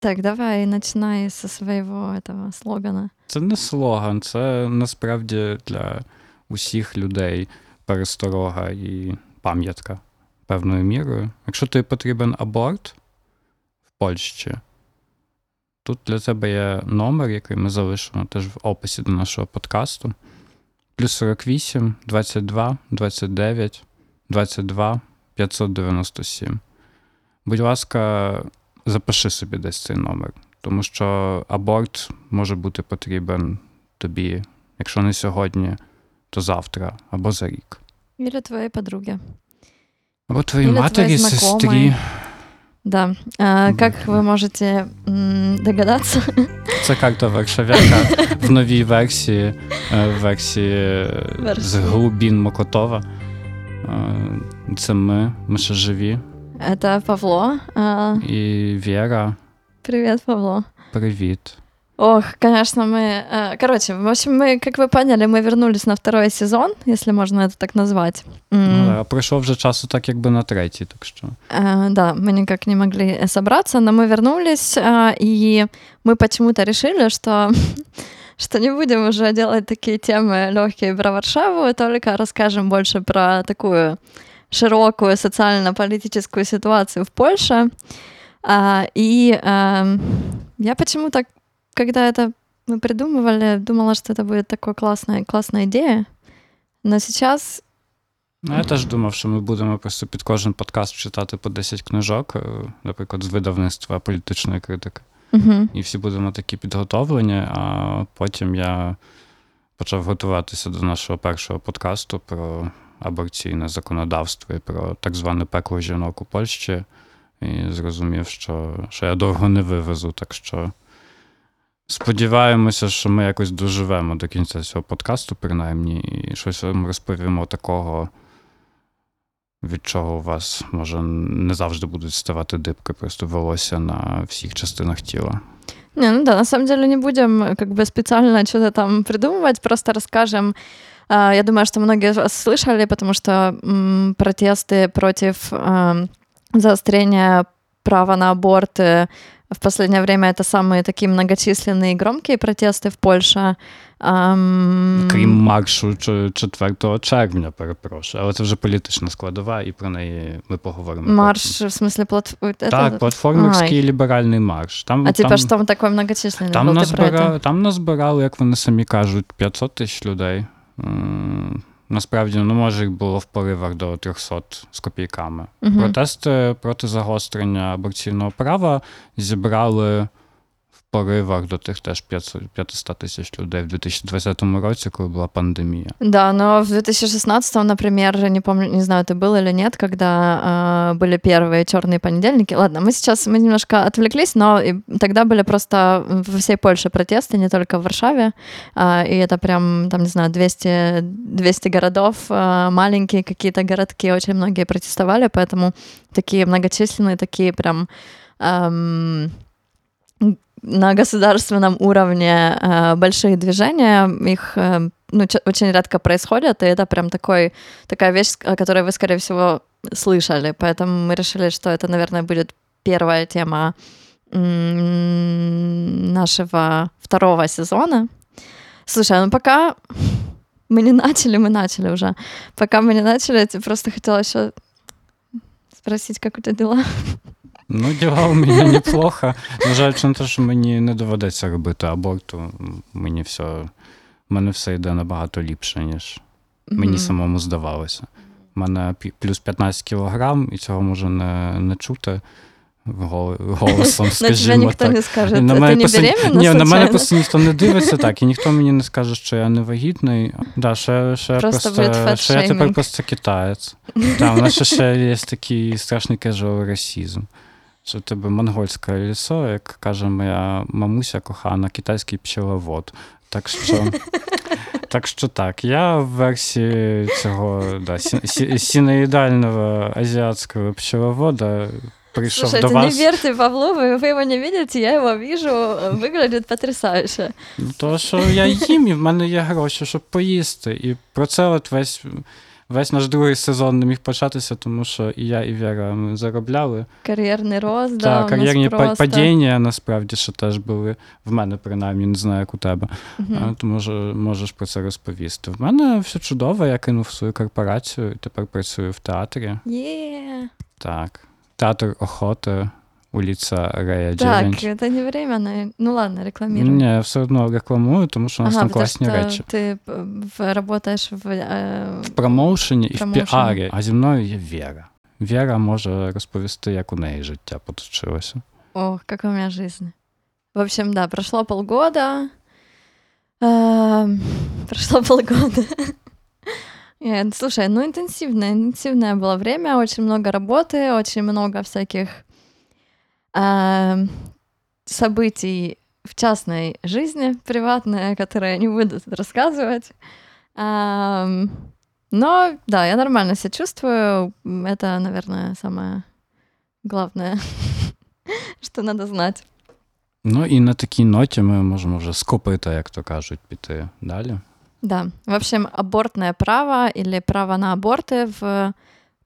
Так, давай начинай со своего этого слогана. Це не слоган, це насправді для усіх людей пересторога і пам'ятка певною мірою. Якщо тобі потрібен аборт в Польщі, тут для тебе є номер, який ми залишимо теж в описі до нашого подкасту. Плюс 48 22 29 22 597. Будь ласка, запиши собі десь цей номер, тому що аборт може бути потрібен тобі, якщо не сьогодні, то завтра або за рік. Или твоей подруге. Або твоїй матері, сестрі. Да. А, как вы можете м, догадаться, Це карта Варшавяка в новій версії, е, версії е, з глубін Мокотова. Е, Це ми, ми ще живі. это Павло. А, І Віра, Привет, Павло. привіт. Ох, конечно, мы... э, Короче, в общем, мы, как вы поняли, мы вернулись на второй сезон, если можно это так назвать. М, Ну, а пройшов вже часу так, якби на третій, так що. Э, Да, мы никак не могли э, собраться, но мы вернулись, а, и мы почему-то решили, что что не будем уже делать такие темы легкие про Варшаву, только расскажем больше про такую широкую социально-политическую ситуацию в Польше. А, И эм, я почему-то, когда это мы придумывали, думала, что это будет такая классная, классная идея. Но сейчас Ну, я теж думав, що ми будемо просто під кожен подкаст читати по 10 книжок, е, наприклад, з видавництва політичної критики. мгм, І всі будемо такі підготовлені, а потім я почав готуватися до нашого першого подкасту про аборційне законодавство і про так зване пекло жінок у Польщі. І зрозумів, що, що я довго не вивезу. Так що сподіваємося, що ми якось доживемо до кінця цього подкасту, принаймні, і щось вам розповімо такого, від чого у вас може не завжди будуть ставати дибки, просто волосся на всіх частинах тіла. Не, ну да, на самом деле не будем э, как бы специально что-то там придумывать, просто расскажем. А, Я думаю, что многие из вас слышали, потому что м, протесты против ам, заострения права на аборт э, в последнее время это самые такие многочисленные и громкие протесты в Польше. Ам, Крім маршу ч- 4 червня, перепрошую. Але це вже політична складова, і про неї ми поговоримо. Марш, потім. в смысле, платф... это- Так, платформерський Ай. ліберальний марш. Там, А типа там, что он такой многочисленный там, был, ты про назбира... это? там назбирали, як вони самі кажуть, 500 тисяч людей. М, Насправді, ну, може, їх було в поривах до 300 з копійками. Мгм. Протести проти загострення аборційного права зібрали в поривах до тих теж 500 500 тисяч людей в 2020 році, коли була пандемія. Да, но в 2016, например, не помню, не знаю, это было или нет, когда э, были первые черные понедельники. Ладно, мы сейчас мы немножко отвлеклись, но и тогда были просто во всей Польше протесты, не только в Варшаве. А, и это прям, там, не знаю, 200, 200 городов, а, маленькие какие-то городки, очень многие протестовали, поэтому такие многочисленные, такие прям эм, на государственном уровне э, большие движения, их э, ну, очень редко происходят, и это прям такой, такая вещь, о которой вы, скорее всего, слышали. Поэтому мы решили, что это, наверное, будет первая тема нашего второго сезона. Слушай, ну пока мы не начали, мы начали уже. Пока мы не начали, я тебе просто хотела еще спросить, как у тебя дела. Ну, діла у мене неплохо. На те, що мені не доведеться робити аборту, мені все, в мене все йде набагато ліпше, ніж мені самому здавалося. У мене плюс 15 кілограм, і цього може не, не чути голосом, На скажімо никто так. не скажет, на мене не просто, беременна ні, на мене просто ніхто не дивиться так, і ніхто мені не скаже, що я не вагітний. Да, ще, ще Просто просто, що я тепер просто китаєць. Так, у нас ще, є такий страшний casual расізм. Що в тебе монгольське лісо, як каже моя мамуся кохана, китайський пчеловод. Так що, так що так, я в версії цього да, сі, сі, сіноїдального азіатського пчеловода прийшов Слушайте, до вас. не верьте Павлову, вы его не видите, я его вижу, выглядит потрясающе. Ну, то, що я їм, і в мене є гроші, щоб поїсти. І про це от весь, весь наш другий сезон не міг початися, тому що і я, і Віра ми заробляли. Кар'єрний рост, да, Та кар'єрні просто... падіння насправді що теж були в мене, принаймні, не знаю, як у тебе. А, То може, можеш про це розповісти. В мене все чудово, я кинув свою корпорацію і тепер працюю в театрі. Є. Так. Театр охоти, улиця Рея Так, 9. это не временно. Ну ладно, рекламируй. Ні, я все одно рекламую, тому що у нас Ага, там потому класні что речі. ты п- в- работаешь в... э, В промоушені і в Промоушені. піарі, а зі мною є Віра. Віра може розповісти, як у неї життя поточилося. Ох, как у меня жизнь. В общем, да, прошло полгода. Эм, Прошло полгода. Э, Слушай, ну интенсивное, интенсивное было время, очень много работы, очень много всяких эм, событий в частной жизни, приватные, которые я не буду тут рассказывать. Эм, Но да, я нормально себя чувствую. М, Это, наверное, самое главное, что надо знать. Ну і на такій ноті ми можемо вже скопити, як то кажуть, піти далі. Да. В общем, абортное право или право на аборты в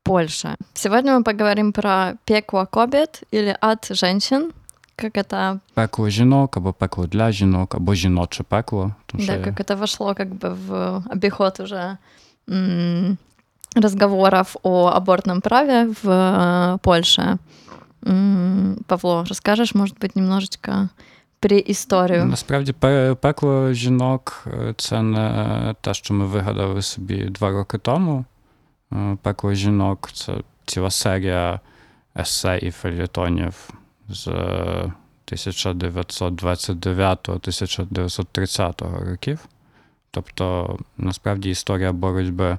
Польше. Сегодня мы поговорим про пекло кобет или ад женщин, как это, Пекло жінок, або пекло для жінок, або жіноче пекло. Тому що да, я- как это вошло как бы в обиход уже м, разговоров о абортном праве в э, Польше. М, Павло, расскажешь, может быть, немножечко преисторию? Насправді, пе- пекло жінок е, це не те, що ми вигадали собі два роки тому. Е, Пекло жінок це ціла серія есе і фельєтонів з 1929-1930 років. Тобто, насправді, історія боротьби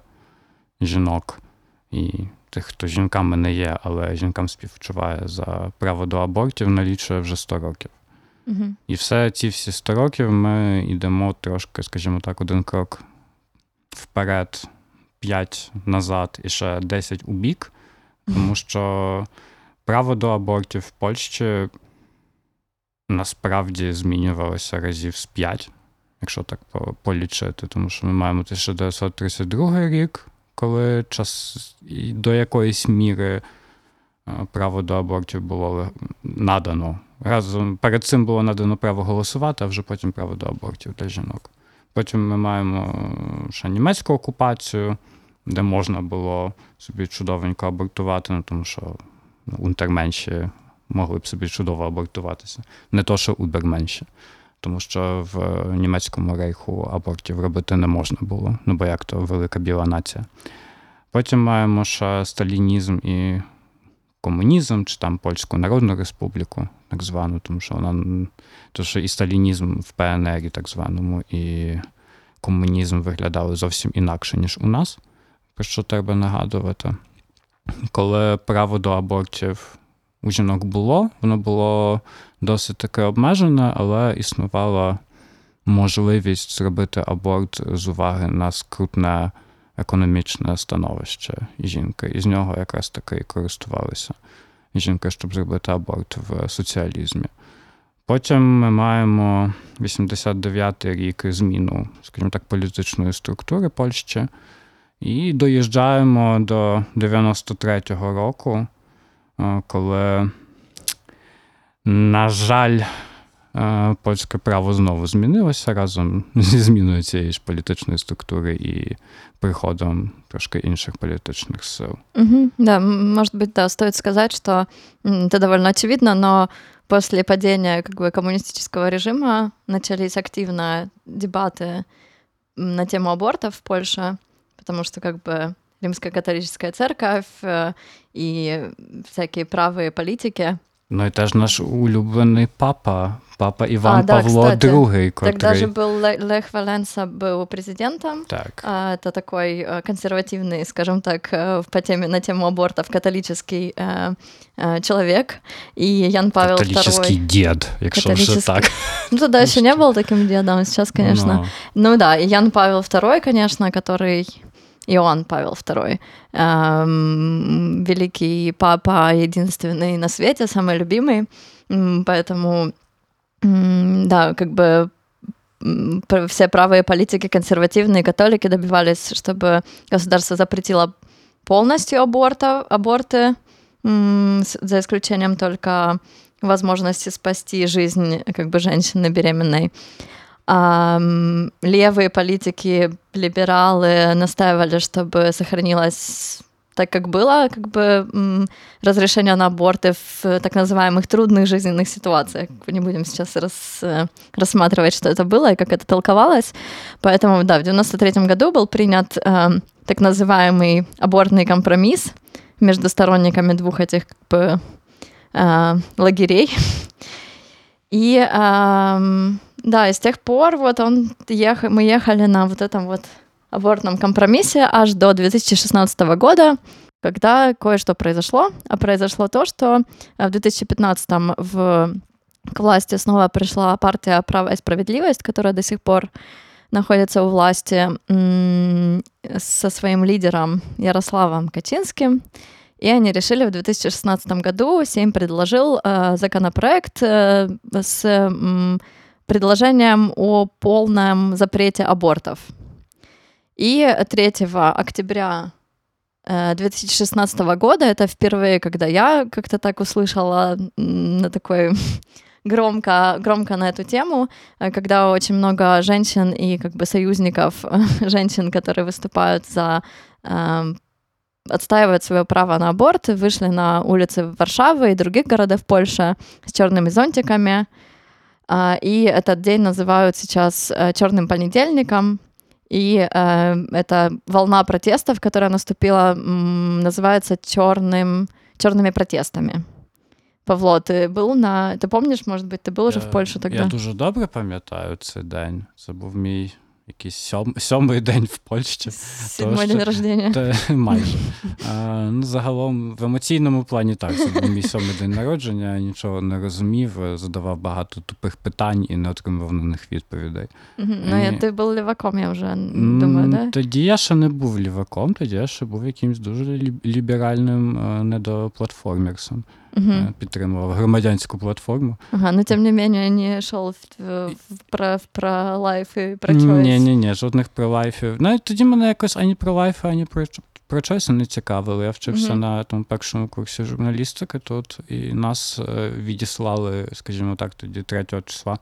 жінок і тих, хто жінками не є, але жінкам співчуває за право до абортів, налічує вже 100 років. Мгм. І все ці всі 100 років ми йдемо трошки, скажімо так, один крок вперед, 5 назад і ще 10 у бік, тому що право до абортів в Польщі насправді змінювалося разів з 5, якщо так полічити, тому що ми маємо 1932 рік, коли час до якоїсь міри е, право до абортів було надано. Разом перед цим було надано право голосувати, а вже потім право до абортів для жінок. Потім ми маємо е, ще німецьку окупацію, де можна було собі чудовенько абортувати, ну, тому що ну, унтерменші могли б собі чудово абортуватися. Не то, що уберменші. Тому що в е, німецькому рейху абортів робити не можна було, ну бо як то велика біла нація. Потім маємо ще сталінізм і комунізм, чи там Польську Народну Республіку, так звану, тому що вона то, що і сталінізм в ПНР, так званому, і комунізм виглядали зовсім інакше, ніж у нас, про що треба нагадувати. Коли право до абортів у жінок було, воно було досить таки обмежене, але існувала можливість зробити аборт з уваги на скрутне економічне становище жінки. І з нього якраз таки і користувалися жінки, щоб зробити аборт в соціалізмі. Потім ми маємо 89-й рік зміну, скажімо так, політичної структури Польщі. І доїжджаємо до 93-го року, е, коли, на жаль, е, польське право знову змінилося разом зі зміною цієї ж політичної структури і приходом трошки інших політичних сил. Мгм. Да, м, может быть, да, стоит сказать, что м, это довольно очевидно, но после падения как бы, коммунистического режима начались активно дебаты м, на тему абортов в Польше, потому что как бы римская католическая церковь э, и всякие правые политики Ну і теж наш улюблений папа, папа Іван А, да, Павло кстати, II, котрий... Тогда же был Ле- Лех Валенса был президентом. Так. А, Это такой э, консервативный, скажем так, э, по теме, на тему абортов католический э, э, человек. И Ян Павел Католический II. дід, якщо вже Католический. так. Ну, тогда еще не был таким дедом, сейчас, конечно. Ну, Ну да, и Ян Павел II, конечно, который Иоанн Павел II, эм, великий папа, единственный на свете, самый любимый, поэтому, да, как бы все правые политики, консервативные католики добивались, чтобы государство запретило полностью абортов, аборты, за исключением только возможности спасти жизнь как бы женщины беременной. Левые политики, либералы настаивали, чтобы сохранилась так как было как бы разрешение на аборты в так называемых трудных жизненных ситуациях. Не будем сейчас рас, э, рассматривать, что это было и как это толковалось. Поэтому, да, в 93 году был принят э, так называемый абортный компромисс между сторонниками двух этих как бы, э, лагерей. И э, да, и с тех пор вот он ех... мы ехали на вот этом вот абортном компромиссе аж до 2016 года, когда кое-что произошло. А произошло то, что в 2015 в к власти снова пришла партия «Право и справедливость», которая до сих пор находится у власти со своим лидером Ярославом Качинским. И они решили в 2016 году, Сейм предложил э, законопроект э, с э, предложением о полном запрете абортов. И 3 октября 2016 э, года, это впервые, когда я как-то так услышала на такой громко, громко на эту тему, э, когда очень много женщин и как бы союзников женщин, которые выступают за э, отстаивают свое право на аборт, вышли на улицы Варшавы и других городов Польши с черными зонтиками. Э, и этот день называют сейчас э, черным понедельником, и э, эта волна протестов, которая наступила, м, называется черным, черными протестами. Павло, ти був на. Ти пам'ятаєш, може бути, ти був вже в Польщі тоді? Я дуже добре пам'ятаю цей день. Це був мій якийсь сьом, сьомий день в Польщі. Сьомий день рождення. Та, майже. А, ну, Загалом в емоційному плані так. Це був мій сьомий день народження, я нічого не розумів, задавав багато тупих питань і не отримував на них відповідей. Ну, я, ти був ліваком, я вже думаю, да? Тоді я ще не був ліваком, тоді я ще був якимось дуже ліберальним недоплатформерсом угу. підтримував громадянську платформу. Ага, но тим не менее не йшов в, в, про, про лайф і про чойс. Ні, ні, ні, жодних про лайфів. Навіть тоді мене якось ані про лайфи, ані про про чойси не цікавили. Я вчився uh-huh. на тому першому курсі журналістики тут, і нас е, відіслали, скажімо так, тоді 3 числа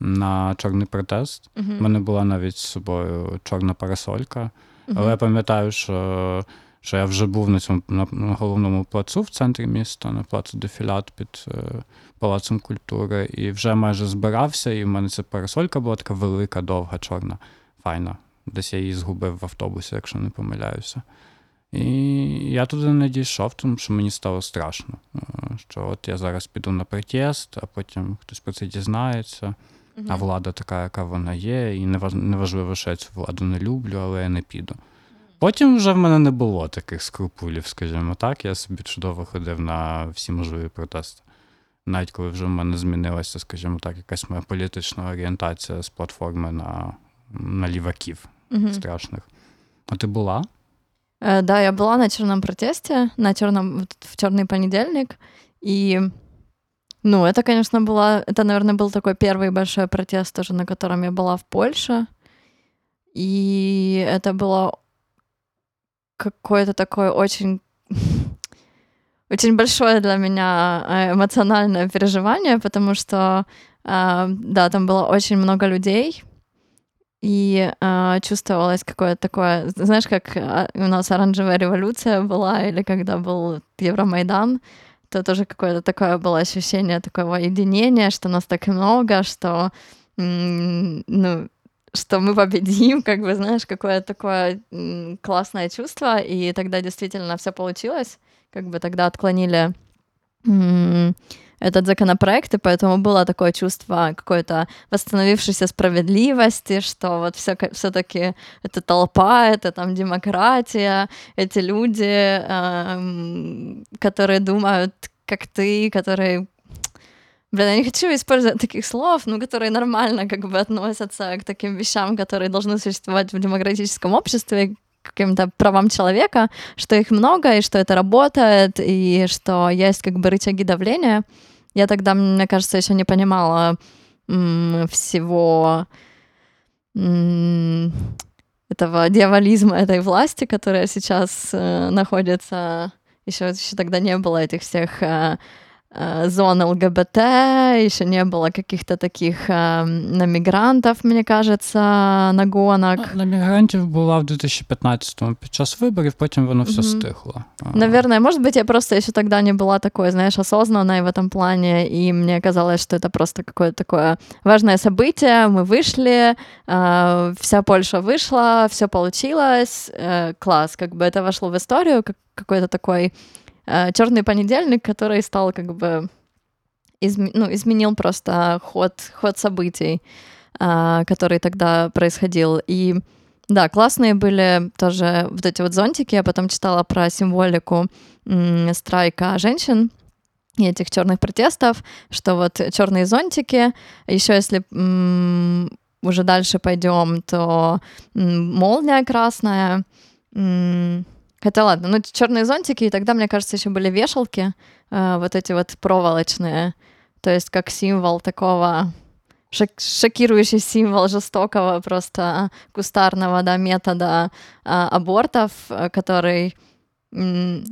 на чорний протест. У uh-huh. мене була навіть з собою чорна парасолька. Uh-huh. Але я пам'ятаю, що що я вже був на цьому на, на головному плацу в центрі міста, на плацу дефілят під е, Палацом культури, і вже майже збирався, і в мене ця парасолька була така велика, довга, чорна, файна. Десь я її згубив в автобусі, якщо не помиляюся. І я туди не дійшов, тому що мені стало страшно. Е, що от я зараз піду на протест, а потім хтось про це дізнається. Mm-hmm. А влада така, яка вона є, і неважливо, що я цю владу не люблю, але я не піду. Потім вже в мене не було таких скрупулів, скажімо так. Я собі чудово ходив на всі можливі протести. Навіть коли вже в мене змінилася, скажімо так, якась моя політична орієнтація з платформи на на ліваків угу. страшних. А ти була? Э, да, я была на черном протесте, на черном, в черный понедельник. И, ну, это, конечно, была, это, наверное, был такой первый большой протест тоже, на котором я была в Польше. И это было какое-то такое очень очень большое для меня э, эмоциональное переживание, потому что, э, да, там было очень много людей, и э, чувствовалось какое-то такое, знаешь, как у нас оранжевая революция была, или когда был Евромайдан, то тоже какое-то такое было ощущение такого единения, что нас так много, что, ну, что мы победим, как бы, знаешь, какое-то такое классное чувство, и тогда действительно все получилось, как бы тогда отклонили этот законопроект, и поэтому было такое чувство какой-то восстановившейся справедливости, что вот все, все-таки это толпа, это там демократия, эти люди, э, которые думают, как ты, которые Блин, я не хочу использовать таких слов, но которые нормально как бы относятся к таким вещам, которые должны существовать в демократическом обществе, каким-то правам человека, что их много, и что это работает, и что есть как бы рычаги давления. Я тогда, мне кажется, еще не понимала всего этого дьяволизма этой власти, которая сейчас э, находится, еще, тогда не было этих всех Э, зон ЛГБТ, еще не было каких-то таких э, на мігрантів, мені кажеться, нагонок. На мігрантів була в 2015-му під час виборів, потім воно все mm-hmm. стихло. Наверное, может быть, я просто еще тогда не была такой, знаешь, осознанной в этом плане, и мне казалось, что это просто какое-то такое важное событие. Мы вышли, э, вся Польша вышла, все получилось, э, класс, как бы это вошло в историю, как какой-то такой Э, черный понедельник, который стал как бы изм... ну, изменил просто ход, ход событий, э, который тогда происходил. И да, классные были тоже вот эти вот зонтики. Я потом читала про символику страйка женщин и этих черных протестов, что вот черные зонтики, еще если уже дальше пойдем, то молния красная, Хотя ладно, ну черные зонтики, и тогда, мне кажется, еще были вешалки, э, вот эти вот проволочные, то есть как символ такого шок шокирующий символ жестокого просто кустарного да, метода э, абортов, который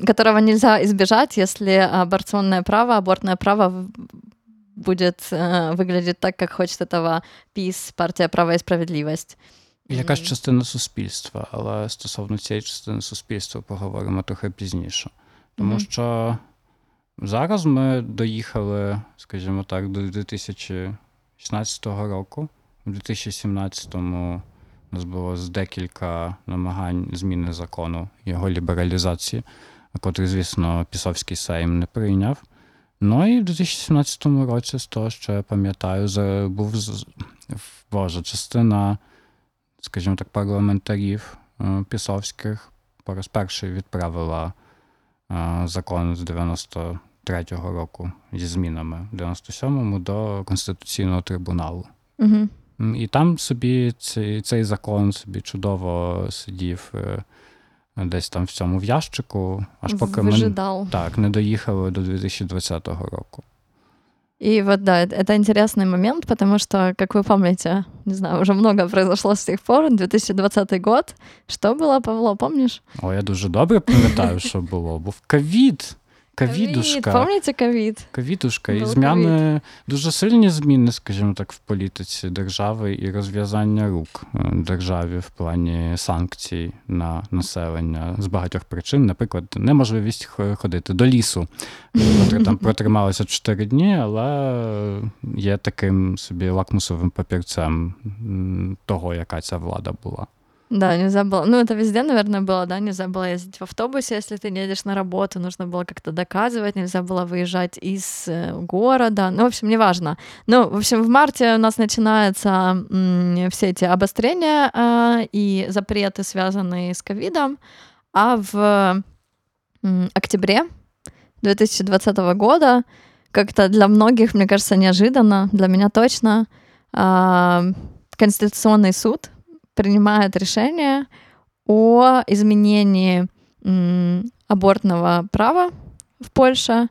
которого нельзя избежать, если аборционное право, абортное право будет э, выглядеть так, как хочет этого ПИС, партия «Право и справедливость». Якась частина суспільства, але стосовно цієї частини суспільства поговоримо трохи пізніше. Тому mm-hmm. що зараз ми доїхали, скажімо так, до 2016 року. У 2017-му у нас було з декілька намагань зміни закону, його лібералізації, котрий, звісно, Пісовський Сейм не прийняв. Ну і в 2017 році, з того, що я пам'ятаю, був Боже, частина скажімо так, парламентарів е, пісовських по раз перший відправила е, закон з 93-го року зі змінами в 97-му до Конституційного трибуналу. Угу. І там собі цей цей закон собі чудово сидів е, десь там в цьому в ящику, аж поки Вижидал. ми так, не доїхали до 2020 року. И вот да, это интересный момент, потому что, как вы помните, не знаю, уже много произошло с тех пор, 2020 год. Что было, Павло, помнишь? О, я дуже добре пам'ятаю, що було. Був ковід. Ковідушка. Пам'ятаєте ковід? Ковідушка. І зміни, дуже сильні зміни, скажімо так, в політиці держави і розв'язання рук е, державі в плані санкцій на населення з багатьох причин. Наприклад, неможливість ходити до лісу, котре там протрималося 4 дні, але є таким собі лакмусовим папірцем того, яка ця влада була. Да, нельзя было. Ну, это везде, наверное, было, да, нельзя было ездить в автобусе, если ты не едешь на работу, нужно было как-то доказывать, нельзя было выезжать из э, города. Ну, в общем, неважно. Ну, в общем, в марте у нас начинаются все эти обострения э, и запреты, связанные с ковидом, а в октябре 2020 года как-то для многих, мне кажется, неожиданно, для меня точно, э, Конституционный суд принимает решение о изменении абортного права в Польше.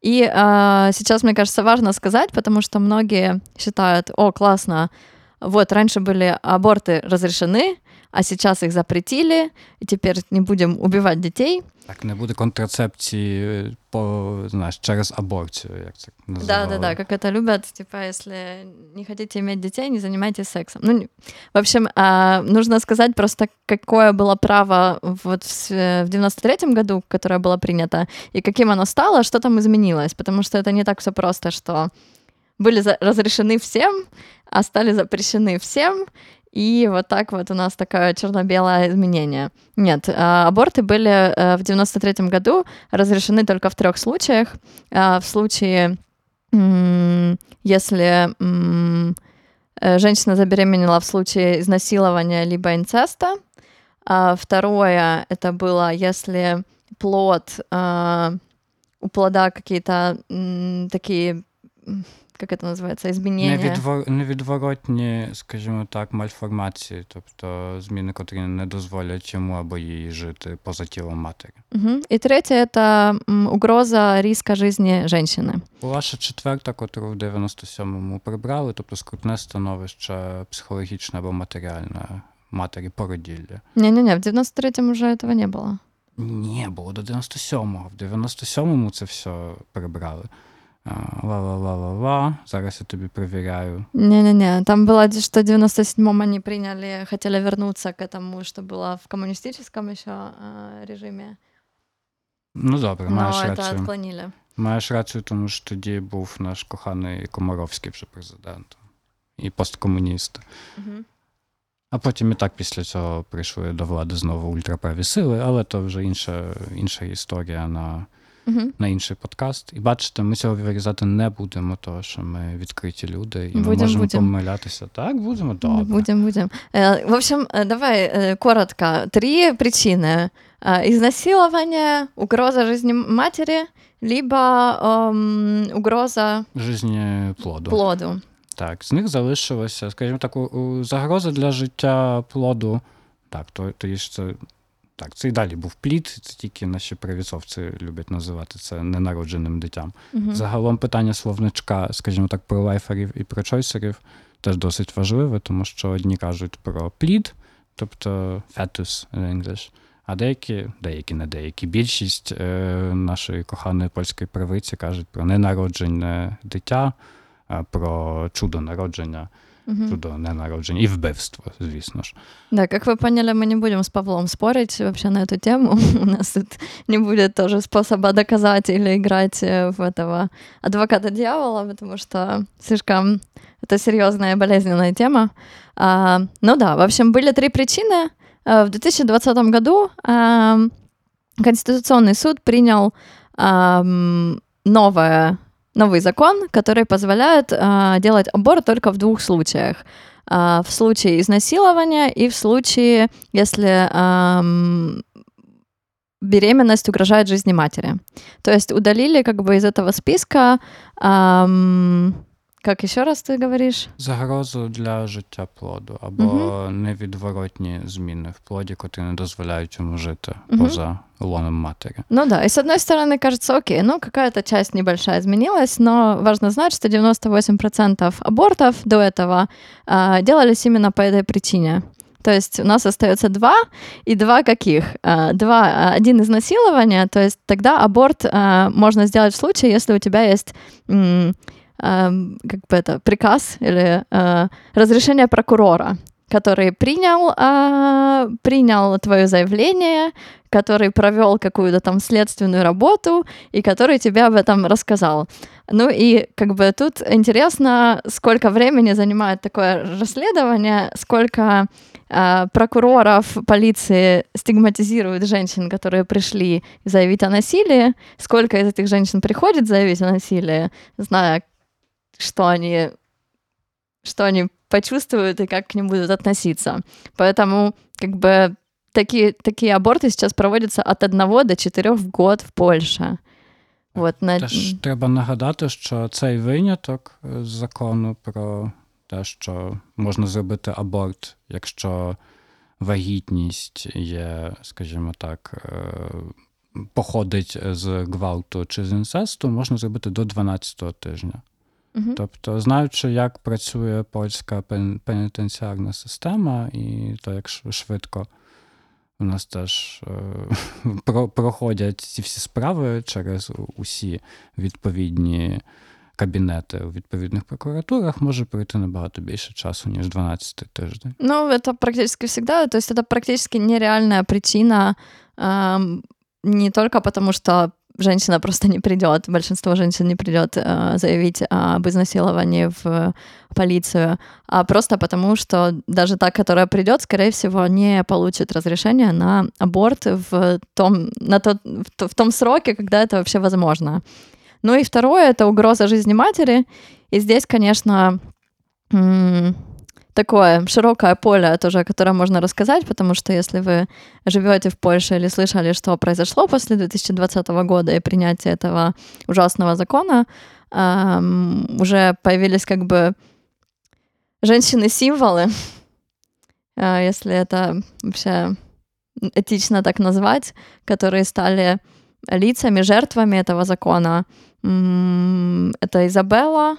И э, сейчас, мне кажется, важно сказать, потому что многие считают, о, классно, вот раньше были аборты разрешены, а сейчас их запретили, и теперь не будем убивать детей. Так, не буде контрацепції по, знаешь, через аборцию, як це Да, да, да, как это любят, типа, если не хотите иметь детей, не занимайтесь сексом. Ну, в общем, а, нужно сказать просто, какое было право вот в 93-м году, которое было принято, и каким оно стало, что там изменилось, потому что это не так все просто, что были разрешены всем, а стали запрещены всем, и вот так вот у нас такое черно-белое изменение. Нет, а, аборты были э, в 93 году разрешены только в трех случаях. А, в случае, если э, женщина забеременела в случае изнасилования либо инцеста. А второе, это было, если плод, у плода какие-то такие как это называется, изменения. Невідвор... Невідворотні, скажімо так, мальформації, тобто зміни, котрі не дозволять йому або їй жити поза тілом матері. Угу. И третье — это м, угроза риска жизни женщины. Ваша четверта, котру в 97-му прибрали, тобто скрутне становище психологічне або матеріальне матері породілля. Не-не-не, в 93-м уже этого не было. Ні, було до 97-го. В 97-му це все прибрали. А, Ла-ла-ла-ла-ла. Зараз я тобі перевіряю. Не-не-не, там было, что в 97-м они приняли, хотели вернуться к этому, что было в коммунистическом еще э, режиме, Ну добре, но маєш это рацію. отклонили. Маєш рацію, тому що тоді був наш коханий Комаровський вже президентом. І посткомуніст. Мгм. А потім і так після цього прийшли до влади знову ультраправі сили, але то вже інша, інша історія на, Мгм. на інший подкаст. І бачите, ми цього вирізати не будемо, тому що ми відкриті люди, і ми Будем, можемо будем. помилятися. Так, будемо добре. Будем, будем. Э, В общем, э, давай э, коротко. Три причины. Э, Изнасилование, угроза жизни матери, либо эм, угроза Жизні плоду. плоду. Так, з них залишилося, скажімо так, у- у- загроза для життя плоду. Так, то, то є ж це. так, це і далі був плід, це тільки наші привісовці люблять називати це ненародженим дитям. Мгм. Загалом питання словничка, скажімо так, про лайферів і про чойсерів теж досить важливе, тому що одні кажуть про плід, тобто fetus in English, а деякі, деякі, не деякі, більшість е, нашої коханої польської правиці кажуть про ненароджене дитя, про чудо народження, Мгм. чудо ненародження і вбивство, звісно ж. Да, как вы поняли, мы не будем с Павлом спорить вообще на эту тему. У нас тут не будет тоже способа доказать или играть э, в этого адвоката дьявола, потому что слишком это серьезная болезненная тема. А, ну да, в общем, были три причины. А, В 2020 году а, Конституционный суд принял ам, новое, новый закон, который позволяет а, делать аборт только в двух случаях. А, в случае изнасилования и в случае, если ам, беременность угрожает жизни матери. То есть удалили как бы из этого списка, ам, как еще раз ты говоришь? Загрозу для життя плоду або невідворотні зміни в плоді, котрі не дозволяють йому жити Мгм. поза лоном матері. Ну да, и с одной стороны кажется, окей, ну какая-то часть небольшая изменилась, но важно знать, что 98% абортов до этого а, делались именно по этой причине. То есть у нас остается два, и два каких? А, Два, а, один изнасилования, то есть тогда аборт а, можно сделать в случае, если у тебя есть м, а, как бы это, приказ или а, разрешение прокурора, который принял, а, принял твое заявление, который провел какую-то там следственную работу и который тебе об этом рассказал. Ну и как бы тут интересно, сколько времени занимает такое расследование, сколько а, прокуроров полиции стигматизируют женщин, которые пришли заявить о насилии, сколько из этих женщин приходит заявить о насилии, зная, что они, что они почувствуют и как к ним будут относиться. Поэтому как бы такие, такие аборты сейчас проводятся от одного до четырех в год в Польше. Вот, на... Теж треба нагадати, що цей виняток з закону про те, що можна зробити аборт, якщо вагітність є, скажімо так, е, походить з гвалту чи з інцесту, можна зробити до 12-го тижня. Мгм. Тобто, знаючи, як працює польська пен- пенітенціарна система, і то, як швидко у нас теж е, про- проходять ці всі справи через усі відповідні кабінети у відповідних прокуратурах, може пройти набагато більше часу, ніж 12 тиждень. Ну, это практически всегда, то есть это практически нереальная причина, ам, не только потому, что женщина просто не придет, большинство женщин не придет э, заявить об изнасиловании в полицию, а просто потому, что даже та, которая придет, скорее всего, не получит разрешение на аборт в том, на тот, в, в том сроке, когда это вообще возможно. Ну и второе — это угроза жизни матери. И здесь, конечно, м, такое широкое поле тоже, о котором можно рассказать, потому что если вы живете в Польше или слышали, что произошло после 2020 года и принятия этого ужасного закона, уже появились как бы женщины-символы, если это вообще этично так назвать, которые стали лицами, жертвами этого закона. Это Изабелла.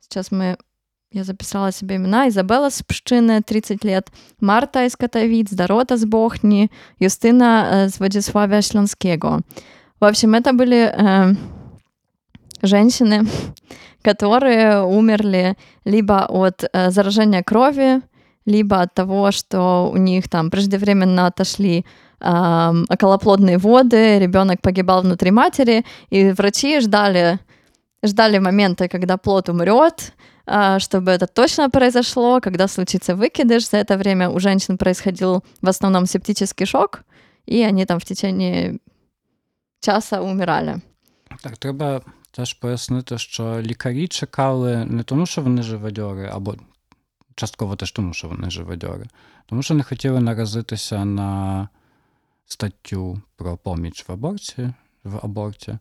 Сейчас мы я записала себе имена. Изабелла с Пшчины, 30 лет, Марта из Катовиц, Дорота с Бохни, Юстина с Владиславия Шлянского. В общем, это были э, женщины, которые умерли либо от э, заражения крови, либо от того, что у них там преждевременно отошли э, околоплодные воды, ребенок погибал внутри матери, и врачи ждали, ждали момента, когда плод умрет, э, чтобы это точно произошло, когда случится выкидыш. За это время у женщин происходил в основном септический шок, и они там в течение часа умирали. Так, треба теж пояснити, що лікарі чекали не тому, що вони живодьори, або частково теж тому, що вони живодьори, тому що не хотіли наразитися на статтю про поміч в аборті, в аборті,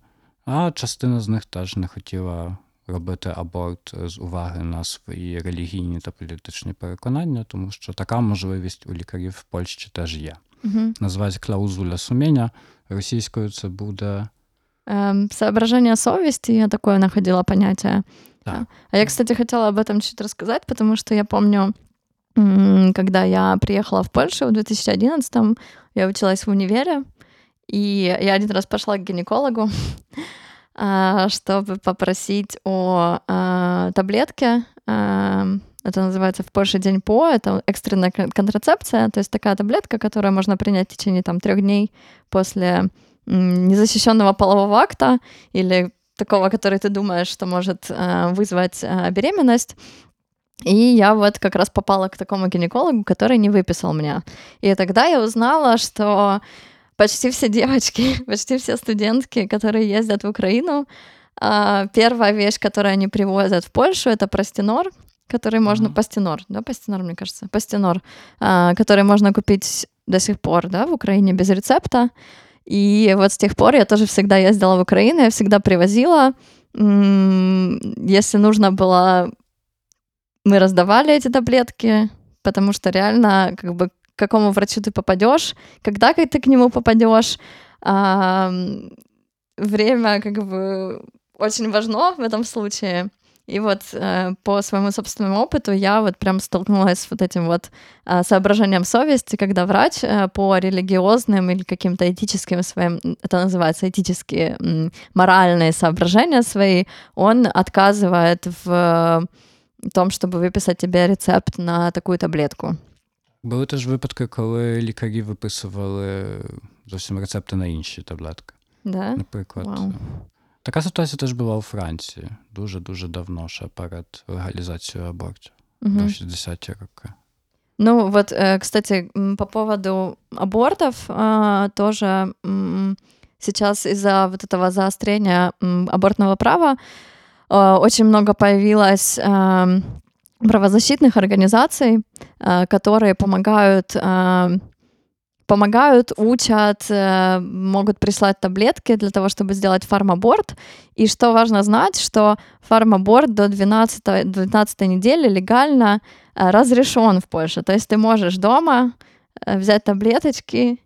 а частина з них теж не хотіла робити аборт з уваги на свої релігійні та політичні переконання, тому що така можливість у лікарів в Польщі теж є. Угу. Називається клаузуля суміння. Російською це буде. Эм, соображение совести, я такое находила понятие. Да. А я, кстати, хотела об этом чуть рассказать, потому что я помню, когда я приехала в Польшу в 2011-м, я училась в универе, и я один раз пошла к гинекологу, а, чтобы попросить о а, таблетке. А, это называется в Польше день по, это экстренная контрацепция, то есть такая таблетка, которую можно принять в течение там трех дней после незащищенного полового акта или такого, который ты думаешь, что может вызвать беременность. И я вот как раз попала к такому гинекологу, который не выписал меня. И тогда я узнала, что почти все девочки, почти все студентки, которые ездят в Украину, э, первая вещь, которую они привозят в Польшу, это простинор, который можно... Mm-hmm. Пастинор, да, пастинор, мне кажется, пастинор, э, который можно купить до сих пор, да, в Украине без рецепта. И вот с тех пор я тоже всегда ездила в Украину, я всегда привозила. Если нужно было, мы раздавали эти таблетки, потому что реально, как бы, к какому врачу ты попадешь, когда ты к нему попадешь, время, как бы, очень важно в этом случае. И вот э, по своему собственному опыту я вот прям столкнулась с вот этим вот э, соображением совести, когда врач э, по религиозным или каким-то этическим своим, это называется этические, э, моральные соображения свои, он отказывает в том, чтобы выписать тебе рецепт на такую таблетку. Були теж випадки, коли лікарі виписували зовсім рецепти на інші таблетки. Да? Наприклад. Wow. Така ситуація теж була у Франції дуже-дуже давно, ще перед легалізацією абортів угу. до 60-ті роки. Ну вот, кстати, по поводу абортов тоже сейчас из-за вот этого заострения абортного права очень много появилось правозащитных организаций, которые помогают помогают, учат, э, могут прислать таблетки для того, чтобы сделать фармаборт. И что важно знать, что фармаборт до 12, 12 недели легально э, разрешен в Польше. То есть ты можешь дома э, взять таблеточки,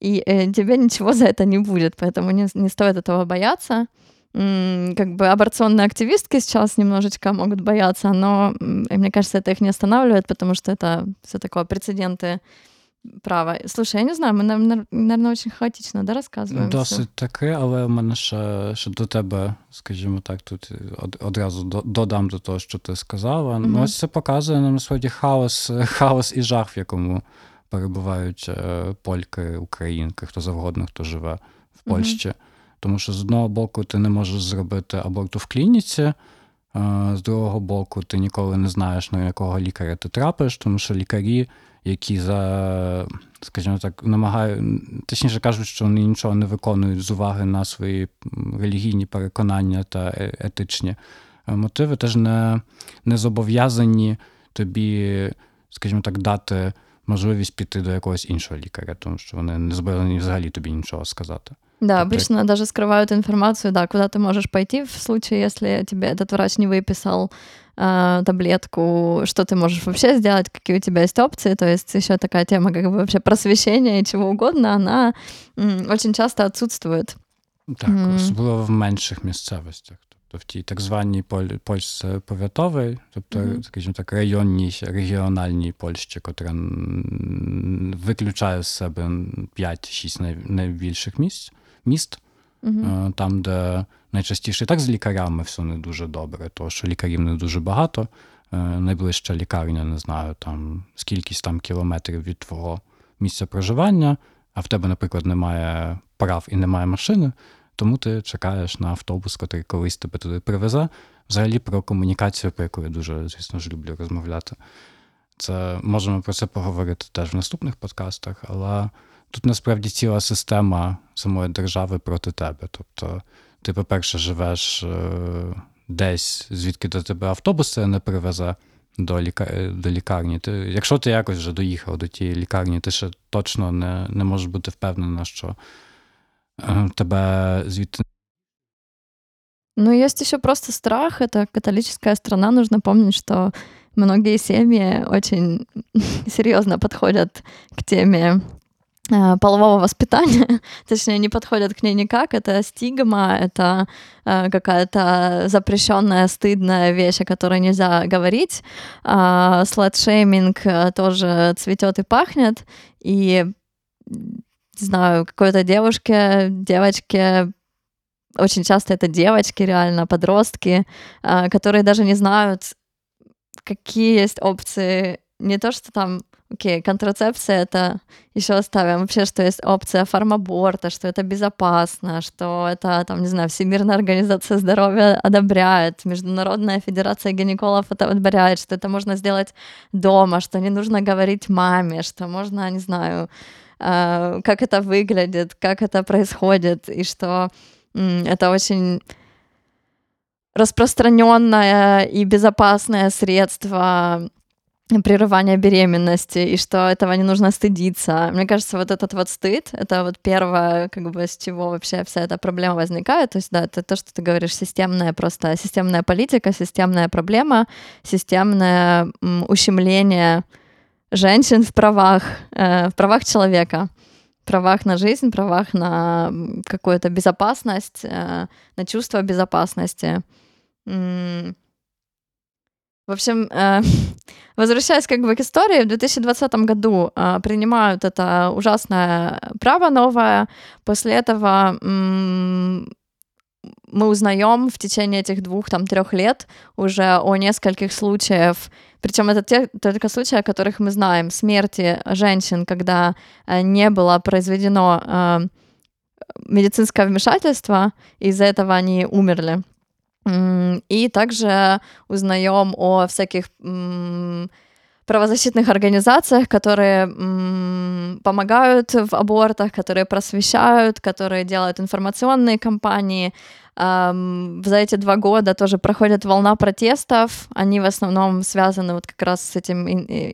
и тебе ничего за это не будет, поэтому не, не стоит этого бояться Как бы аборционные активистки сейчас немножечко могут бояться, но мне кажется, это их не останавливает, потому что это все такое прецеденты права. Слушай, я не знаю, ми, наверное, очень хаотично да, розказуємо. Досить таке, але в мене ще, ще до тебе, скажімо так, тут одразу додам до того, що ти сказала. Mm-hmm. Ну, ось це показує нам насправді хаос, хаос і жах, в якому перебувають польки, українки, хто завгодно, хто живе в Польщі. Mm-hmm. Тому що з одного боку ти не можеш зробити аборту в клініці. З другого боку, ти ніколи не знаєш, на якого лікаря ти трапиш, тому що лікарі які за, скажімо так, намагають, точніше кажуть, що вони нічого не виконують з уваги на свої релігійні переконання та е, етичні мотиви, теж не, не зобов'язані тобі, скажімо так, дати можливість піти до якогось іншого лікаря, тому що вони не збирані взагалі тобі нічого сказати. Да, обычно даже скрывают информацию, да, куда ты можешь пойти в случае, если тебе этот врач не выписал э, таблетку, что ты можешь вообще сделать, какие у тебя есть опции. То есть еще такая тема, как бы вообще просвещения и чего угодно, она м, очень часто отсутствует. Так, особливо в менших місцевостях. Тобто в тій так званій Поль, Польщі пов'ятовій, тобто, mm-hmm. скажімо так, районній, регіональній Польщі, котра виключає з себе 5-6 найбільших місць, міст, mm-hmm. там, де найчастіше і так з лікарями все не дуже добре, тому що лікарів не дуже багато. Найближча лікарня, не знаю, там скількись там кілометрів від твого місця проживання, а в тебе, наприклад, немає прав і немає машини, тому ти чекаєш на автобус, який колись тебе туди привезе. Взагалі про комунікацію, про яку я дуже, звісно ж, люблю розмовляти. Це можемо про це поговорити теж в наступних подкастах, але тут насправді ціла система самої держави проти тебе. Тобто, ти, по-перше, живеш е, десь, звідки до тебе автобус не привезе до ліка... до лікарні. Ти, Якщо ти якось вже доїхав до тієї лікарні, ти ще точно не, не можеш бути впевнена, що тебе звідти. Ну, есть еще просто страх. Это католическая страна. Нужно помнить, что многие семьи очень серьезно подходят к теме э, полового воспитания, точнее, не подходят к ней никак. Это стигма, это э, какая-то запрещенная, стыдная вещь, о которой нельзя говорить. Э, сладшейминг тоже цветет и пахнет. И знаю, какой-то девушке, девочке, очень часто это девочки, реально, подростки, а, которые даже не знают, какие есть опции. Не то, что там, окей, контрацепция это еще оставим. Вообще, что есть опция фармаборта, что это безопасно, что это, там, не знаю, Всемирная организация здоровья одобряет, Международная федерация гинекологов это одобряет, что это можно сделать дома, что не нужно говорить маме, что можно, не знаю, как это выглядит, как это происходит, и что это очень распространенное и безопасное средство прерывания беременности, и что этого не нужно стыдиться. Мне кажется, вот этот вот стыд, это вот первое, как бы, с чего вообще вся эта проблема возникает. То есть, да, это то, что ты говоришь, системная просто, системная политика, системная проблема, системное ущемление женщин в правах, э, в правах человека, правах на жизнь, правах на какую-то безопасность, э, на чувство безопасности. В общем, э, возвращаясь как бы к истории, в 2020 году принимают это ужасное право новое. После этого мы узнаем в течение этих двух, там, трех лет уже о нескольких случаях причем это те только случаи, о которых мы знаем. Смерти женщин, когда э, не было произведено э, медицинское вмешательство, из-за этого они умерли. И также узнаем о всяких правозащитных организациях, которые помогают в абортах, которые просвещают, которые делают информационные кампании, за эти два года тоже проходит волна протестов. Они в основном связаны вот как раз с этими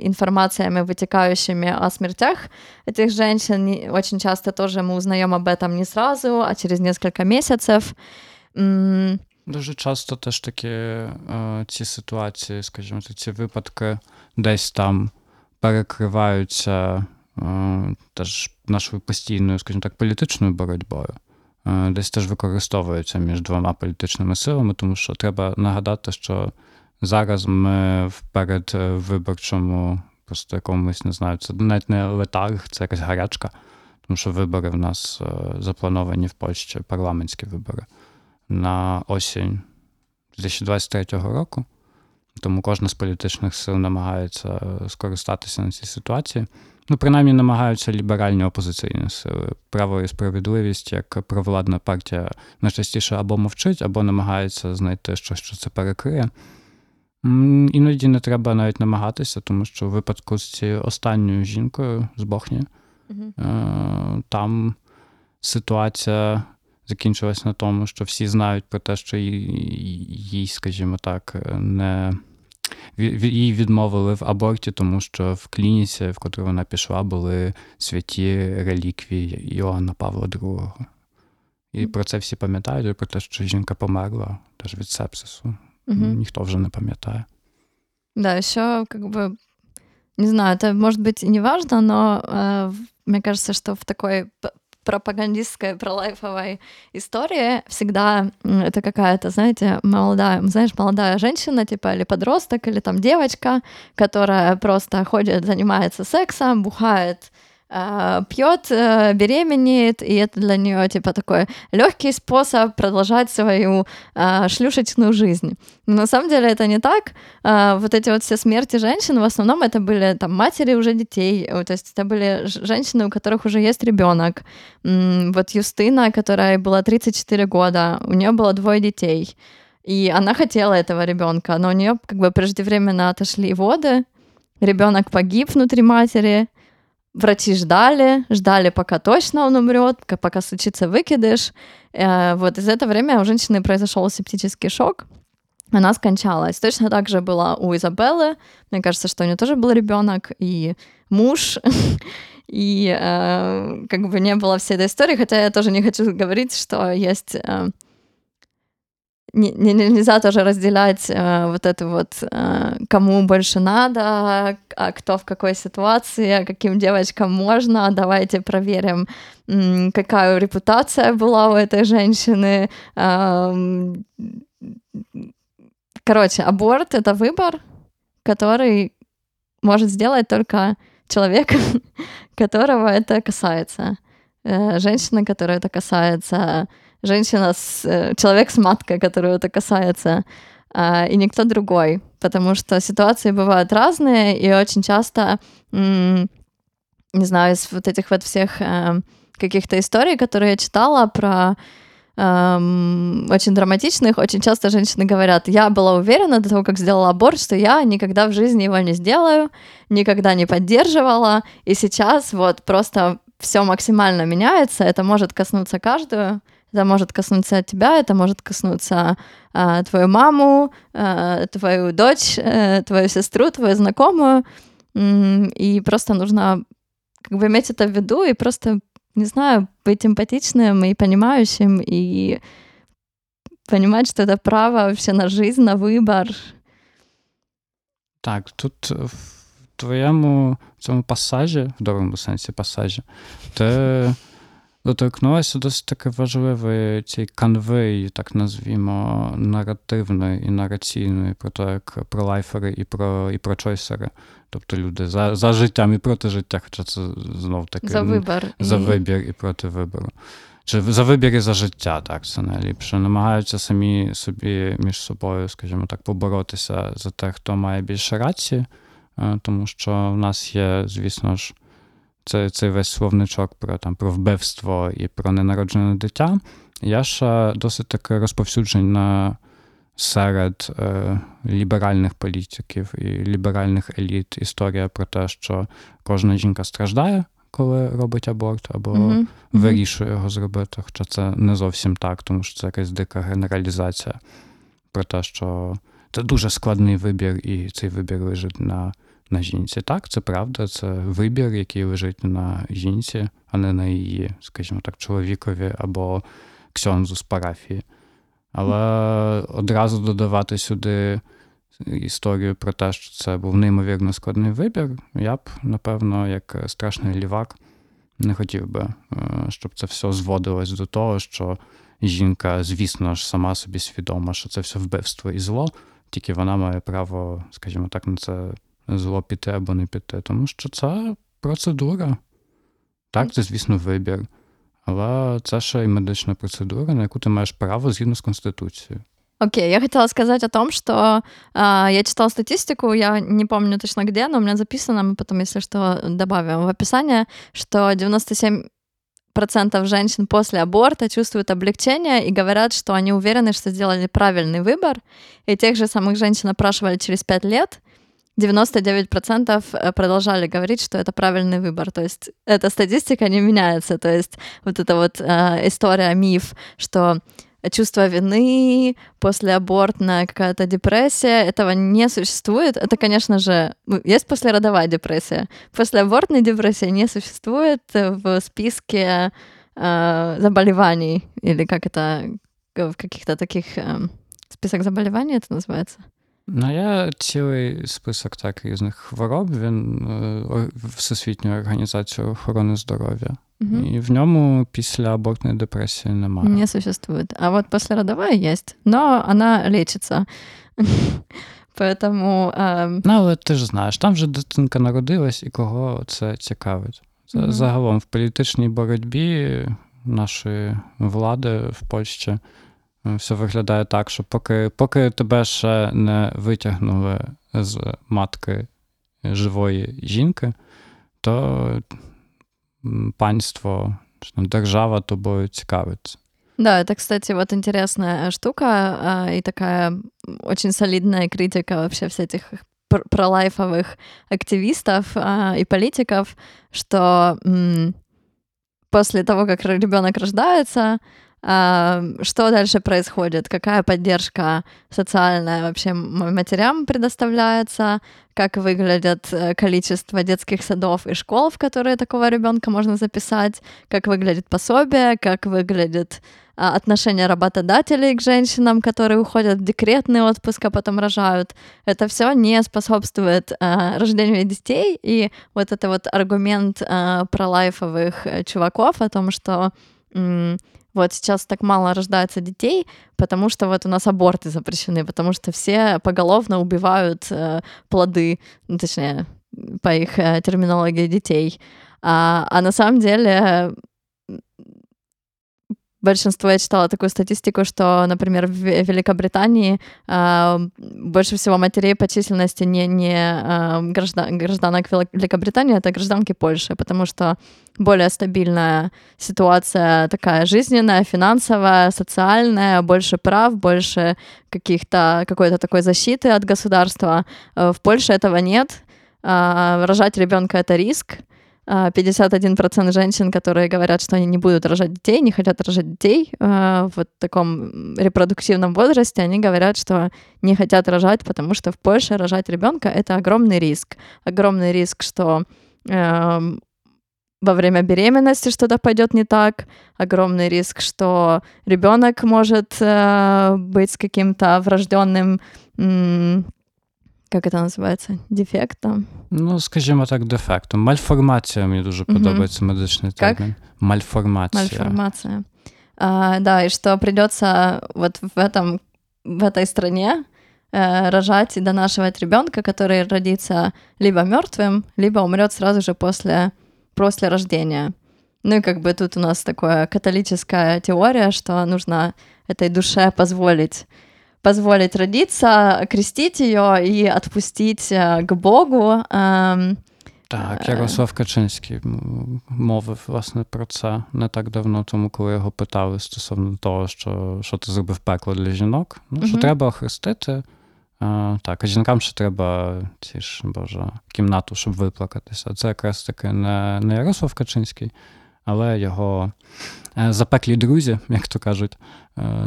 информациями, вытекающими о смертях этих женщин. Очень часто тоже мы узнаем об этом не сразу, а через несколько месяцев. Дуже часто теж такі ці ситуації, скажімо, ці випадки десь там перекриваються теж нашою постійною, скажімо так, політичною боротьбою. Е, десь теж використовується між двома політичними силами, тому що треба нагадати, що зараз ми в передвиборчому, просто якомусь не знаю, це навіть не летарг, це якась гарячка, тому що вибори в нас е, заплановані в Польщі, парламентські вибори на осінь 2023 року. Тому кожна з політичних сил намагається скористатися на цій ситуації. Ну, принаймні намагаються ліберальні опозиційні сили. Право і справедливість як провладна партія найчастіше або мовчить, або намагається знайти щось, що це перекриє. Іноді не треба навіть намагатися, тому що в випадку з цією останньою жінкою з Бохні, mm там ситуація закінчилась на тому, що всі знають про те, що їй, скажімо так, не їй відмовили в аборті, тому що в клініці, в котру вона пішла, були святі реліквії Іоанна Павла II. І про це всі пам'ятають, про те, що жінка померла теж від сепсису. Угу. Никто уже не пам'ятає. Да, еще как бы, не знаю, это может быть и не важно, но э, мне кажется, что в такой Пропагандистской пролайфовой истории всегда это какая-то, знаете, молодая, знаешь, молодая женщина, типа, или подросток, или там девочка, которая просто ходит, занимается сексом, бухает, пьет, э, беременеет, и это для нее типа такой легкий способ продолжать свою а, шлюшечную жизнь. Но на самом деле это не так. А, вот эти вот все смерти женщин, в основном это были там матери уже детей, то есть это были женщины, у которых уже есть ребенок. Вот Юстина, которая была 34 года, у нее было двое детей. И она хотела этого ребенка, но у нее как бы преждевременно отошли воды, ребенок погиб внутри матери, врачи ждали, ждали, пока точно он умрет, пока случится выкидыш. Э, вот из этого время у женщины произошел септический шок, она скончалась. Точно так же было у Изабеллы. Мне кажется, что у нее тоже был ребенок и муж. И э, как бы не было всей этой истории, хотя я тоже не хочу говорить, что есть э, не, не, нельзя тоже разделять э, вот это вот, э, кому больше надо, а кто в какой ситуации, а каким девочкам можно. Давайте проверим, м, какая репутация была у этой женщины. Э, короче, аборт — это выбор, который может сделать только человек, которого это касается. Э, женщина, которая это касается женщина, с, э, человек с маткой, которую это касается, а, и никто другой, потому что ситуации бывают разные, и очень часто, не знаю, из вот этих вот всех э, каких-то историй, которые я читала про эм, очень драматичных, очень часто женщины говорят, я была уверена до того, как сделала аборт, что я никогда в жизни его не сделаю, никогда не поддерживала, и сейчас вот просто все максимально меняется, это может коснуться каждую, это может коснуться тебя, это может коснуться э, твою маму, э, твою дочь, э, твою сестру, твою знакомую. И просто нужно как бы иметь это в виду и просто, не знаю, быть эмпатичным и понимающим, и понимать, что это право вообще на жизнь, на выбор. Так, тут в твоєму цьому пасажі, в доброму сенсі пасажі, ти доторкнулася досить таки важливий цей канвей, так назвімо, наративної і нараційної, про те, як про лайфери і про і про чойсери. Тобто люди за за життям і проти життя, хоча це знов таки за вибір за вибір і проти вибору. Чи за вибір і за життя, так, це найліпше. Намагаються самі собі між собою, скажімо так, поборотися за те, хто має більше рації, е, тому що в нас є, звісно ж, цей, цей весь словничок про там про вбивство і про ненароджене дитя, я ще досить таки розповсюджена серед е, ліберальних політиків і ліберальних еліт історія про те, що кожна жінка страждає, коли робить аборт, або mm-hmm. вирішує його зробити. Хоча це не зовсім так, тому що це якась дика генералізація про те, що це дуже складний вибір, і цей вибір лежить на на жінці. Так, це правда, це вибір, який лежить на жінці, а не на її, скажімо так, чоловікові або ксьонзу з парафії. Але одразу додавати сюди історію про те, що це був неймовірно складний вибір, я б, напевно, як страшний лівак, не хотів би, е, щоб це все зводилось до того, що жінка, звісно ж, сама собі свідома, що це все вбивство і зло, тільки вона має право, скажімо так, на це зло піти або не піти, тому що це процедура. Так, це, звісно, вибір. Але це ще й медична процедура, на яку ти маєш право згідно з Конституцією. Окей, okay, я хотела сказать о том, что э, я читала статистику, я не помню точно где, но у меня записано, мы потом, если что, добавим в описание, что 97% женщин после аборта чувствуют облегчение и говорят, что они уверены, что сделали правильный выбор. И тех же самых женщин опрашивали через 5 лет, 99% э, продолжали говорить, что это правильный выбор. То есть эта статистика не меняется. То есть вот эта вот э, история, миф, что чувство вины, послеабортная какая-то депрессия, этого не существует. Это, конечно же, ну, есть послеродовая депрессия. Послеабортной депрессии не существует в списке э, заболеваний, или как это в каких-то таких... Э, список заболеваний это называется? Ну, є цілий список так різних хвороб. Він Всесвітньої організації охорони здоров'я. Угу. І в ньому після абортної депресії немає. Не существует. А вот послеродовая есть, но она лечится. Поэтому... Э... Ну, але ти ж знаєш, там вже дитинка народилась і кого це цікавить. Угу. Загалом в політичній боротьбі нашої влади в Польщі все виглядає так, що поки поки тебе ще не витягнули з матки живої жінки, то панство, держава тобою цікавиться. Да, это, кстати, вот интересная штука и такая очень солидная критика вообще всех этих пролайфовых активистов и политиков, что после того, как ребенок рождается, что дальше происходит, какая поддержка социальная вообще матерям предоставляется, как выглядит э, количество детских садов и школ, в которые такого ребенка можно записать, как выглядит пособие, как выглядит отношение работодателей к женщинам, которые уходят в декретный отпуск, а потом рожают. Это все не способствует э, рождению детей. И вот это вот аргумент э, про лайфовых чуваков о том, что вот сейчас так мало рождается детей, потому что вот у нас аборты запрещены, потому что все поголовно убивают э, плоды, ну, точнее, по их э, терминологии детей. А, а на самом деле большинство, я читала такую статистику, что, например, в Великобритании э, больше всего матерей по численности не, не э, граждан, гражданок Великобритании, это гражданки Польши, потому что более стабильная ситуация такая жизненная, финансовая, социальная, больше прав, больше каких-то, какой-то такой защиты от государства. Э, в Польше этого нет. Э, рожать ребенка это риск, 51% женщин, которые говорят, что они не будут рожать детей, не хотят рожать детей э, в таком репродуктивном возрасте, они говорят, что не хотят рожать, потому что в Польше рожать ребенка это огромный риск. Огромный риск, что э, во время беременности что-то пойдет не так, огромный риск, что ребенок может э, быть с каким-то врожденным як це називається? Дефектом? Ну, скажімо так, дефектом. Мальформація мені дуже угу. подобається медичний термин. Как? Мальформация. Мальформация. А, да, и что придется вот в этом в этой стране э, рожать и донашивать ребенка, который родится либо мертвым, либо умрет сразу же после, после рождения. Ну и как бы тут у нас такая католическая теория, что нужно этой душе позволить позволить родиться, крестить ее и отпустить э, к Богу. Так, Ярослав Качинський мовив власне про це не так давно, тому коли його питали стосовно того, що що ти зробив пекло для жінок, ну, що треба охрестити. А, Так, а жінкам ще треба ці ж, Боже, кімнату, щоб виплакатися. Це якраз таки не, не Ярослав Качинський, але його запеклі друзі, як то кажуть,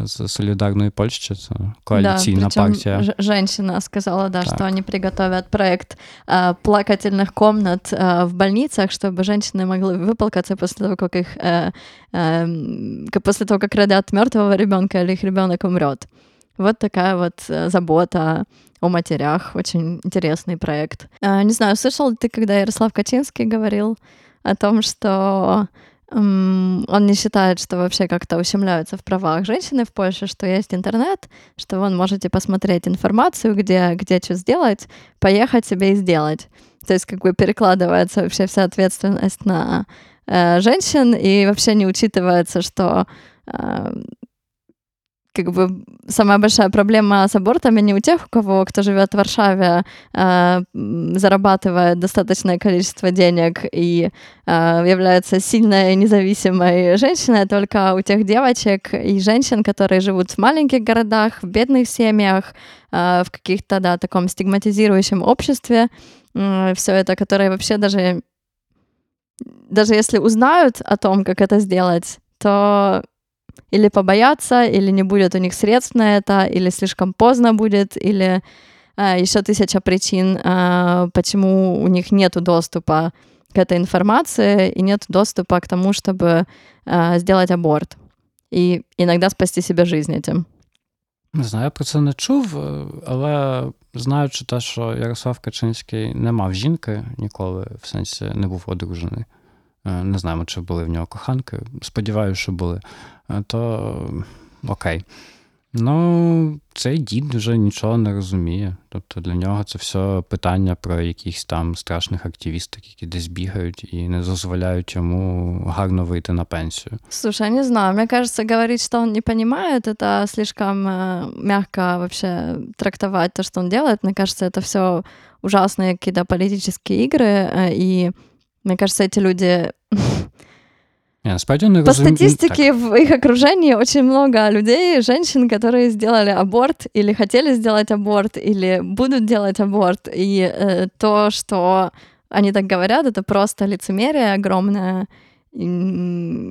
з солидарной Польши, коалиционная да, партия. Женщина сказала, да, так. что они приготовят проект э, плакательных комнат э, в больницах, чтобы женщины могли выплакаться после того, как их э, э, после того, как родят мертвого ребенка или их ребенок умрет. Вот такая вот забота о матерях. Очень интересный проект. Э, не знаю, слышал ли ты, когда Ярослав Качинский говорил о том, что он не считает, что вообще как-то ущемляются в правах женщины в Польше, что есть интернет, что вы можете посмотреть информацию, где, где что сделать, поехать себе и сделать. То есть как бы перекладывается вообще вся ответственность на э, женщин, и вообще не учитывается, что э, как бы самая большая проблема с абортами не у тех, у кого, кто живет в Варшаве, э, зарабатывает достаточное количество денег и э, является сильной независимой женщиной, только у тех девочек и женщин, которые живут в маленьких городах, в бедных семьях, э, в каких-то, да, таком стигматизирующем обществе, э, все это, которые вообще даже, даже если узнают о том, как это сделать, то или побоятся, или не будет у них средств на это, или слишком поздно будет, или э, еще тысяча причин, э, почему у них нет доступа к этой информации и нет доступа к тому, чтобы э, сделать аборт. И иногда спасти себе жизнь этим. Не знаю, я про це не чув, але знаючи те, що Ярослав Качинський не мав жінки ніколи, в сенсі не був одружений. Не знаємо, чи були в нього коханки. Сподіваюся, що були. То окей. Ну, цей дід вже нічого не розуміє. Тобто для нього це все питання про якихось там страшних активісток, які десь бігають і не дозволяють йому гарно выйти на пенсию. Слушай, я не знаю. Мне кажется, говорить, что он не понимает, это слишком э, мягко вообще трактовать то, что он делает. Мне кажется, это все ужасные какие-то политические игры. Э, и мне кажется, эти люди Не, насправді не По статистике в их окружении очень много людей, женщин, которые сделали аборт или хотели сделать аборт, или будут делать аборт. И э, то, что они так говорят, это просто лицемерие огромное. И,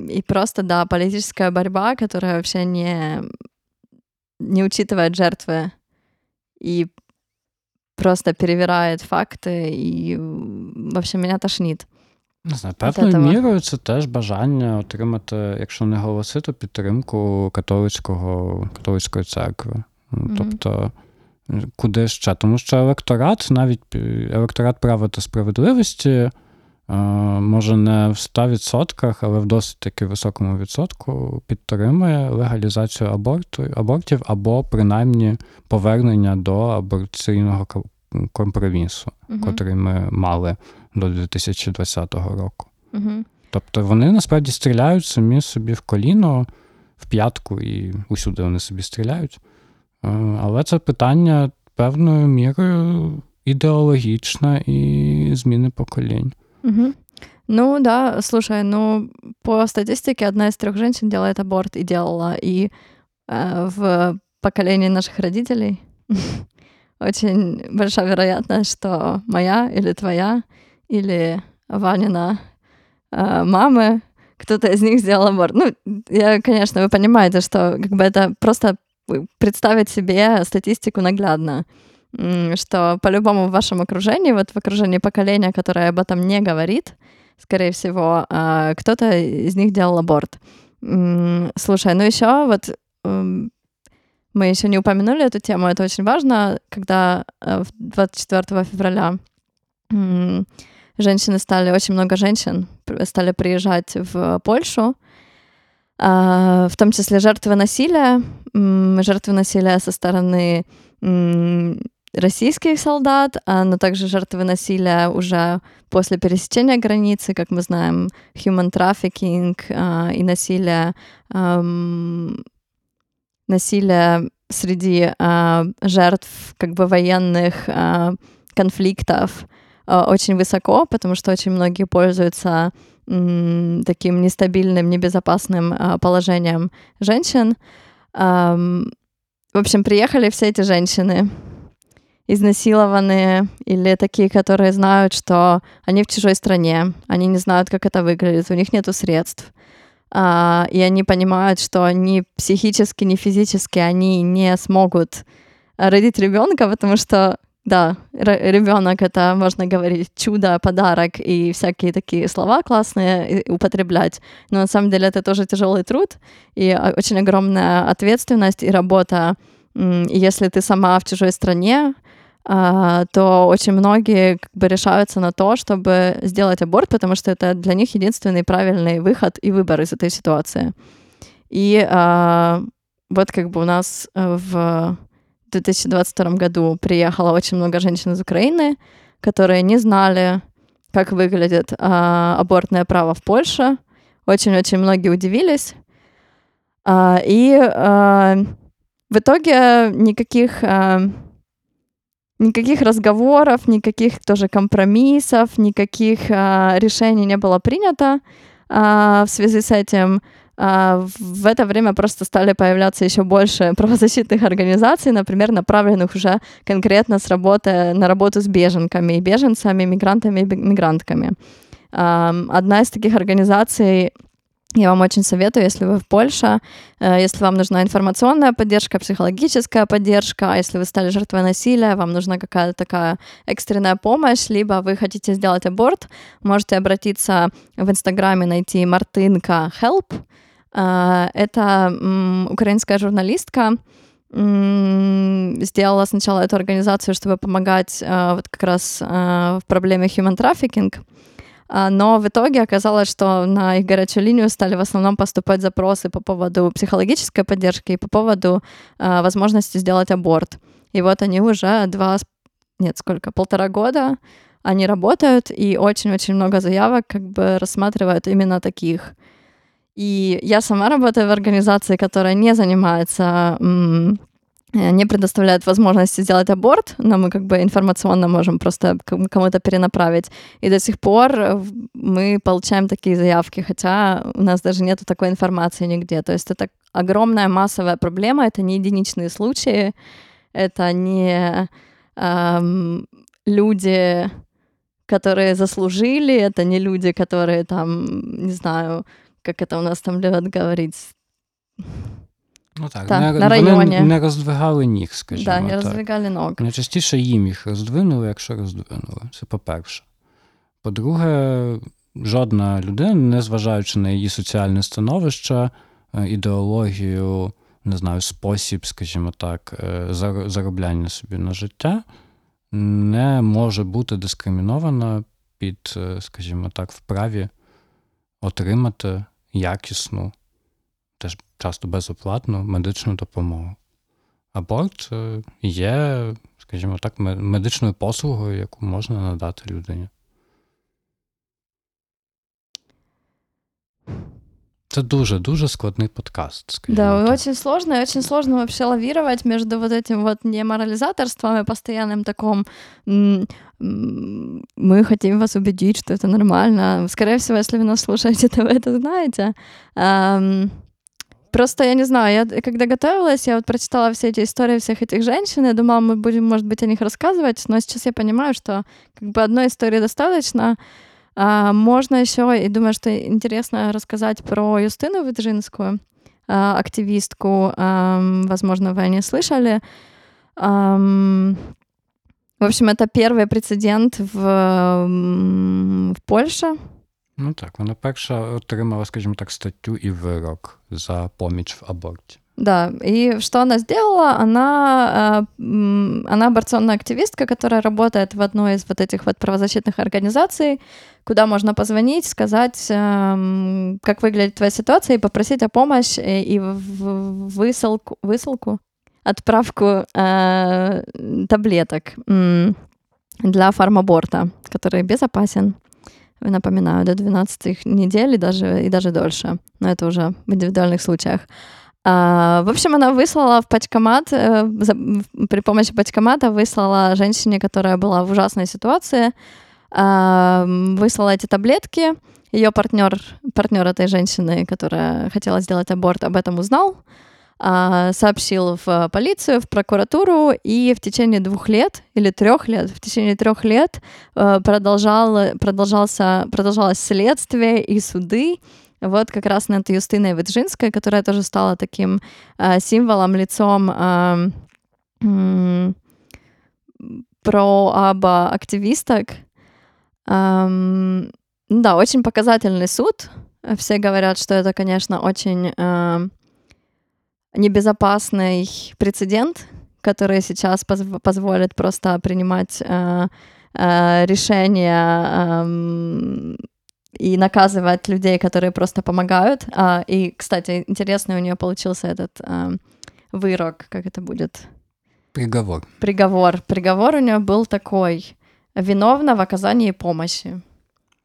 и просто, да, политическая борьба, которая вообще не, не учитывает жертвы и просто перевирает факты. И вообще меня тошнит. Не знаю, певною мірою це теж бажання отримати, якщо не голоси, то підтримку католицького, католицької церкви. Mm-hmm. Тобто, куди ще? Тому що електорат, навіть електорат права та справедливості, може не в 100%, але в досить таки високому відсотку підтримує легалізацію аборту, абортів або принаймні повернення до аборційного компромісу, mm-hmm. котрий ми мали до 2020 року. Угу. Тобто вони насправді стріляють самі собі в коліно, в п'ятку, і усюди вони собі стріляють. Е, але це питання певною мірою ідеологічне і зміни поколінь. Угу. Ну да, слушай, ну по статистике одна из трех женщин делает аборт и делала. И э, в поколении наших родителей очень большая вероятность, что моя или твоя или Ванина э, мамы, кто-то из них сделал аборт. Ну, я, конечно, вы понимаете, что как бы это просто представить себе статистику наглядно, что по-любому в вашем окружении, вот в окружении поколения, которое об этом не говорит, скорее всего, э, кто-то из них делал аборт. Слушай, ну еще вот эм, мы еще не упомянули эту тему, это очень важно, когда 24 э, февраля женщины стали, очень много женщин стали приезжать в Польшу, а, в том числе жертвы насилия, жертвы насилия со стороны российских солдат, а, но также жертвы насилия уже после пересечения границы, как мы знаем, human trafficking а, и насилие, насилие среди жертв как бы военных конфликтов, очень высоко, потому что очень многие пользуются таким нестабильным, небезопасным э, положением женщин. В общем, приехали все эти женщины, изнасилованные или такие, которые знают, что они в чужой стране, они не знают, как это выглядит, у них нет средств. А, и они понимают, что ни психически, ни физически они не смогут родить ребенка, потому что да, ребенок это, можно говорить, чудо, подарок и всякие такие слова классные употреблять. Но на самом деле это тоже тяжелый труд и очень огромная ответственность и работа. Если ты сама в чужой стране, а, то очень многие как бы решаются на то, чтобы сделать аборт, потому что это для них единственный правильный выход и выбор из этой ситуации. И а, вот как бы у нас в 2022 году приехало очень много женщин из Украины, которые не знали, как выглядит а, абортное право в Польше. Очень-очень многие удивились. А, и а, в итоге никаких, а, никаких разговоров, никаких тоже компромиссов, никаких а, решений не было принято а, в связи с этим. А, в это время просто стали появляться еще больше правозащитных организаций, например, направленных уже конкретно с работы, на работу с беженками, беженцами, мигрантами и мигрантками. Одна из таких организаций Я вам очень советую, если вы в Польше, э, если вам нужна информационная поддержка, психологическая поддержка, а если вы стали жертвой насилия, вам нужна какая-то такая экстренная помощь, либо вы хотите сделать аборт, можете обратиться в Инстаграме, найти Мартынка Help. Э, это украинская журналистка, сделала сначала эту организацию, чтобы помогать э, вот как раз в проблеме human trafficking, но в итоге оказалось, что на их горячую линию стали в основном поступать запросы по поводу психологической поддержки и по поводу а, возможности сделать аборт. И вот они уже два, нет, сколько, полтора года они работают, и очень-очень много заявок как бы рассматривают именно таких. И я сама работаю в организации, которая не занимается не предоставляют возможности сделать аборт, но мы как бы информационно можем просто кому-то перенаправить. И до сих пор мы получаем такие заявки, хотя у нас даже нет такой информации нигде. То есть это огромная массовая проблема, это не единичные случаи, это не эм, люди, которые заслужили, это не люди, которые там, не знаю, как это у нас там любят говорить, Ну так, так не, на районі. Вони не роздвигали ніг, скажімо. Да, не роздвигали ног. Найчастіше їм їх роздвинули, якщо роздвинули. Це по-перше. По-друге, жодна людина, незважаючи на її соціальне становище, е, ідеологію, не знаю, спосіб, скажімо так, е, заробляння собі на життя, не може бути дискримінована під, е, скажімо так, вправі отримати якісну теж часто безоплатну медичну допомогу. Аборт е, є, скажімо так, медичною послугою, яку можна надати людині. Это дуже-дуже складный подкаст. Да, так. очень сложно, и очень сложно вообще лавировать между вот этим вот неморализаторством и постоянным таком мы хотим вас убедить, что это нормально. Скорее всего, если вы нас слушаете, то вы это знаете. Просто я не знаю, я когда готовилась, я вот прочитала все эти истории всех этих женщин, я думала, мы будем, может быть, о них рассказывать, но сейчас я понимаю, что как бы одной истории достаточно. А, можно еще, и думаю, что интересно рассказать про Юстину Виджинскую, а, активистку, возможно, вы о ней слышали. В общем, это первый прецедент в, в Польше, Ну так, вона перша отримала, скажімо так, статтю і вирок за поміч в аборте. Да, и что она сделала? Она, она аборционная активистка, которая работает в одной из вот этих вот правозащитных организаций, куда можно позвонить, сказать, как выглядит твоя ситуация, и попросить о помощи и высылку, высылку отправку э, таблеток для фармаборта, который безопасен напоминаю, до 12 недель и даже, и даже дольше. Но это уже в индивидуальных случаях. А, в общем, она выслала в пачкомат, э, за, при помощи пачкомата выслала женщине, которая была в ужасной ситуации, э, выслала эти таблетки. Ее партнер, партнер этой женщины, которая хотела сделать аборт, об этом узнал. А, сообщил в полицию, в прокуратуру, и в течение двух лет или трех лет, в течение трех лет э, продолжал, продолжался, продолжалось следствие и суды, вот как раз над Юстиной Виджинской, которая тоже стала таким э, символом, лицом э, э, про аба активисток. Э, да, очень показательный суд. Все говорят, что это, конечно, очень небезопасный прецедент, который сейчас позв- позволит просто принимать э, э, решения э, и наказывать людей, которые просто помогают. А, и, кстати, интересный у нее получился этот э, вырок, как это будет? Приговор. Приговор. Приговор у нее был такой: виновна в оказании помощи.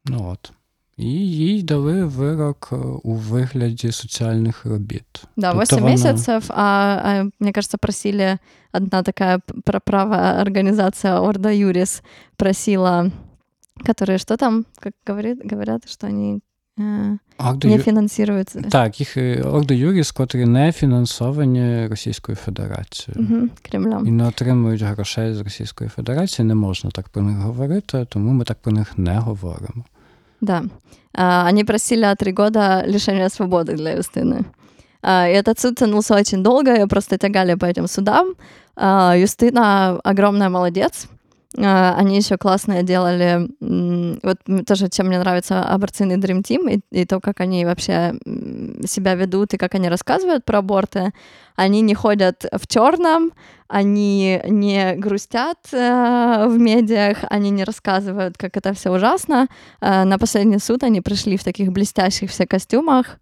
Ну вот. І їй дали вирок у вигляді соціальних робіт. Да, тобто 8 вона... месяцев, а, а мне кажется, просили, одна такая правая организация Орда Юрис просила, которые что там, как говорят, говорят что они э, не фінансуються. Так, їх Орда Юріс, котрі не фінансовані Російською Федерацією. Угу, Кремлем. І не отримують грошей з Російської Федерації, не можна так про них говорити, тому ми так про них не говоримо. Да. А, они просили три года лишения свободы для Юстины. А, и этот суд тянулся очень долго, ее просто тягали по этим судам. А, Юстина огромная молодец. А, они еще классное делали. Вот тоже, чем мне нравится абортивный Dream Team и, и то, как они вообще себя ведут и как они рассказывают про аборты. Они не ходят в черном, они не грустят э, в медиах, они не рассказывают, как это все ужасно. Э, на последний суд они пришли в таких блестящих все костюмах.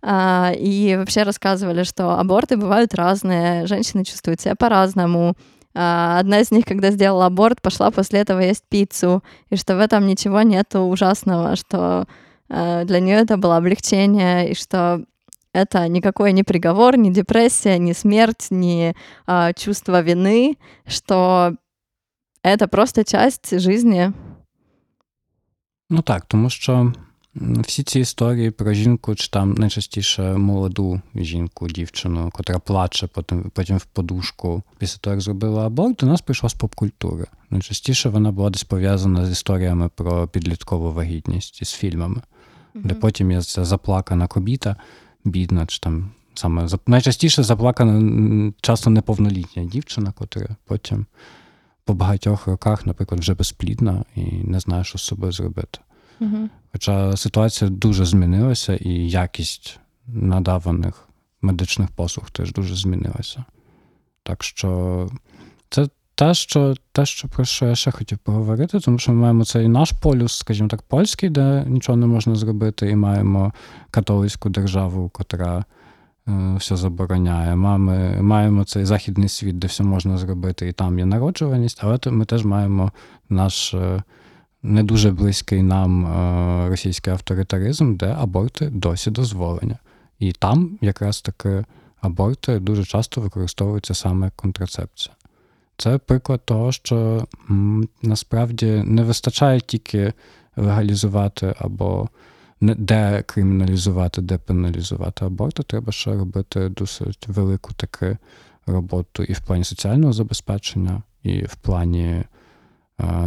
Uh, и вообще рассказывали, что аборты бывают разные, женщины чувствуют себя по-разному, одна из них, когда сделала аборт, пошла после этого есть пиццу, и что в этом ничего нету ужасного, что а, для нее это было облегчение, и что это никакой не приговор, не депрессия, не смерть, не а, чувство вины, что это просто часть жизни. Ну так, тому що Всі ці історії про жінку, чи там найчастіше молоду жінку, дівчину, котра плаче потім потім в подушку після того, як зробила аборт, до нас прийшла з поп-культури. Найчастіше вона була десь пов'язана з історіями про підліткову вагітність із фільмами, mm-hmm. де потім є ця заплакана кобіта, бідна, чи там саме найчастіше заплакана часто неповнолітня дівчина, котра потім по багатьох роках, наприклад, вже безплідна і не знає, що з собою зробити. Угу. Хоча ситуація дуже змінилася, і якість надаваних медичних послуг теж дуже змінилася. Так що це те, що те, що про що я ще хотів поговорити, тому що ми маємо цей наш полюс, скажімо так, польський, де нічого не можна зробити, і маємо католицьку державу, котра е, все забороняє. Маємо, маємо цей західний світ, де все можна зробити, і там є народжуваність, але ми теж маємо наш. Е, не дуже близький нам е, російський авторитаризм, де аборти досі дозволені. І там якраз таки аборти дуже часто використовуються саме контрацепція. Це приклад того, що насправді не вистачає тільки легалізувати або декриміналізувати, депеналізувати аборти, треба ще робити досить велику таку роботу і в плані соціального забезпечення, і в плані е,